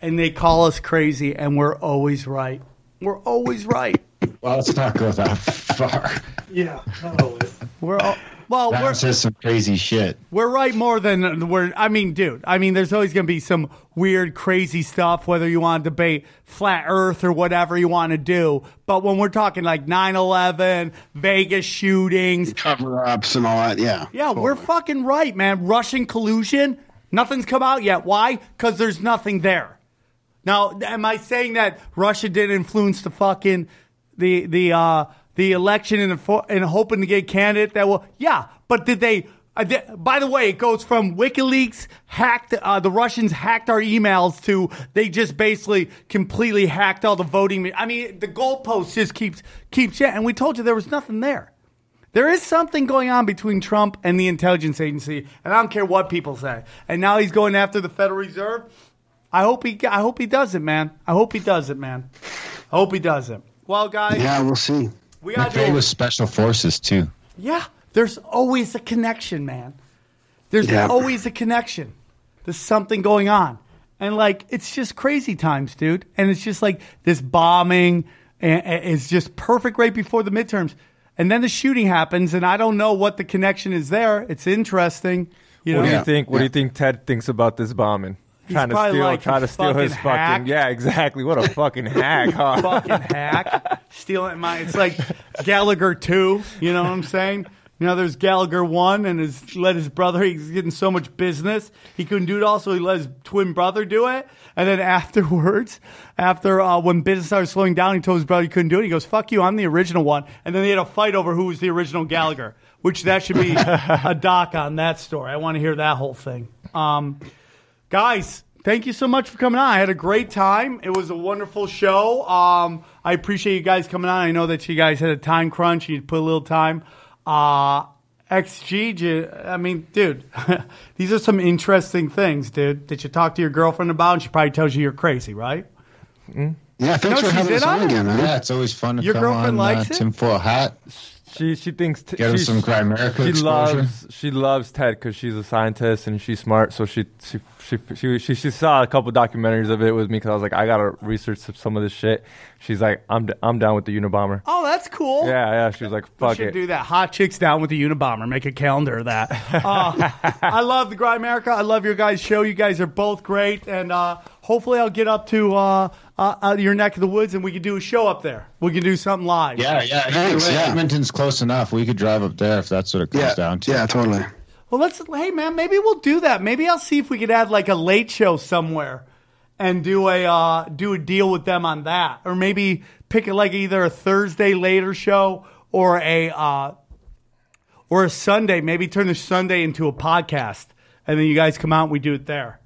And they call us crazy, and we're always right. We're always right. Well, let's not go that far. Yeah, not always. We're al- well, That we're says some crazy shit. we're right more than we're. I mean, dude. I mean, there's always going to be some weird, crazy stuff. Whether you want to debate flat Earth or whatever you want to do, but when we're talking like 9/11, Vegas shootings, Cover ups and all that. Yeah. Yeah, we're fucking right, man. Russian collusion, nothing's come out yet. Why? Because there's nothing there. Now, am I saying that Russia didn't influence the fucking the the uh, the election and, for, and hoping to get a candidate that will. Yeah, but did they? Uh, th- by the way, it goes from WikiLeaks hacked uh, the Russians hacked our emails to they just basically completely hacked all the voting. I mean, the goalpost just keeps keeps yeah. And we told you there was nothing there. There is something going on between Trump and the intelligence agency, and I don't care what people say. And now he's going after the Federal Reserve. I hope he I hope he does it, man. I hope he does it, man. I hope he does it. Well, guys, Yeah, we'll see. We got McVeigh to was special forces too. yeah, there's always a connection, man. There's Yeah. always a connection. There's something going on. And like it's just crazy times, dude. And it's just like this bombing and, and it's just perfect right before the midterms. And then the shooting happens and I don't know what the connection is there. It's interesting. You know, What do Yeah. you think? What do you think Ted thinks about this bombing? Trying to steal, like, trying to steal his fucking hack." fucking. Yeah, exactly. What a fucking hack, huh? fucking hack, stealing my. It's like Gallagher two. You know what I'm saying? You know, there's Gallagher one, and his let his brother. He's getting so much business, he couldn't do it. all, so he let his twin brother do it. And then afterwards, after uh, when business started slowing down, he told his brother he couldn't do it. He goes, "Fuck you, I'm the original one." And then they had a fight over who was the original Gallagher, which that should be a doc on that story. I want to hear that whole thing. Um, guys thank you so much for coming on i had a great time it was a wonderful show um, i appreciate you guys coming on i know that you guys had a time crunch you put a little time uh, xg I mean dude these are some interesting things dude that you talk to your girlfriend about and she probably tells you you're crazy right Yeah, thanks No, for she's having us on on again, man. Yeah, it's always fun to Your come girlfriend on likes uh, it? tinfoil hat. She she thinks t- Get him some Grimerica She exposure. loves she loves Ted because she's a scientist and she's smart. So she she she she she, she saw a couple documentaries of it with me because I was like I gotta research some of this shit. She's like I'm d- I'm down with the Unabomber. oh that's cool Yeah, yeah. She was like We fuck should it. do that. Hot chicks down with the Unabomber. Make a calendar of that. Uh, I love the Grimerica. I love your guys' show. You guys are both great, and uh, hopefully I'll get up to uh, uh, uh, your neck of the woods and we can do a show up there. We can do something live. Yeah, yeah. Thanks, yeah. Edmonton's close enough. We could drive up there if that's what it comes Yeah, down to. yeah, totally. Well, let's. Hey, man, maybe we'll do that. Maybe I'll see if we could add like a late show somewhere and do a uh, do a deal with them on that, or maybe pick it like either a Thursday later show or a uh, or a Sunday. Maybe turn the Sunday into a podcast, and then you guys come out and we do it there.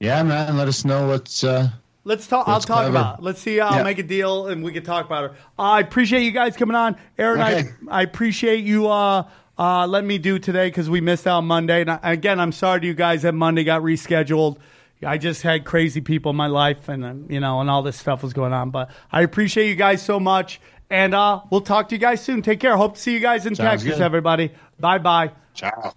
Yeah, man. Let us know what's. Uh, Let's talk. I'll talk clever. about. It. Let's see. I'll Yeah. make a deal and we can talk about it. Uh, I appreciate you guys coming on, Aaron. Okay. I I appreciate you uh, uh, letting me do today because we missed out Monday. And I, again, I'm sorry to you guys that Monday got rescheduled. I just had crazy people in my life, and um, you know, and all this stuff was going on. But I appreciate you guys so much, and uh, we'll talk to you guys soon. Take care. Hope to see you guys in Sounds Texas, good. everybody. Bye bye. ciao.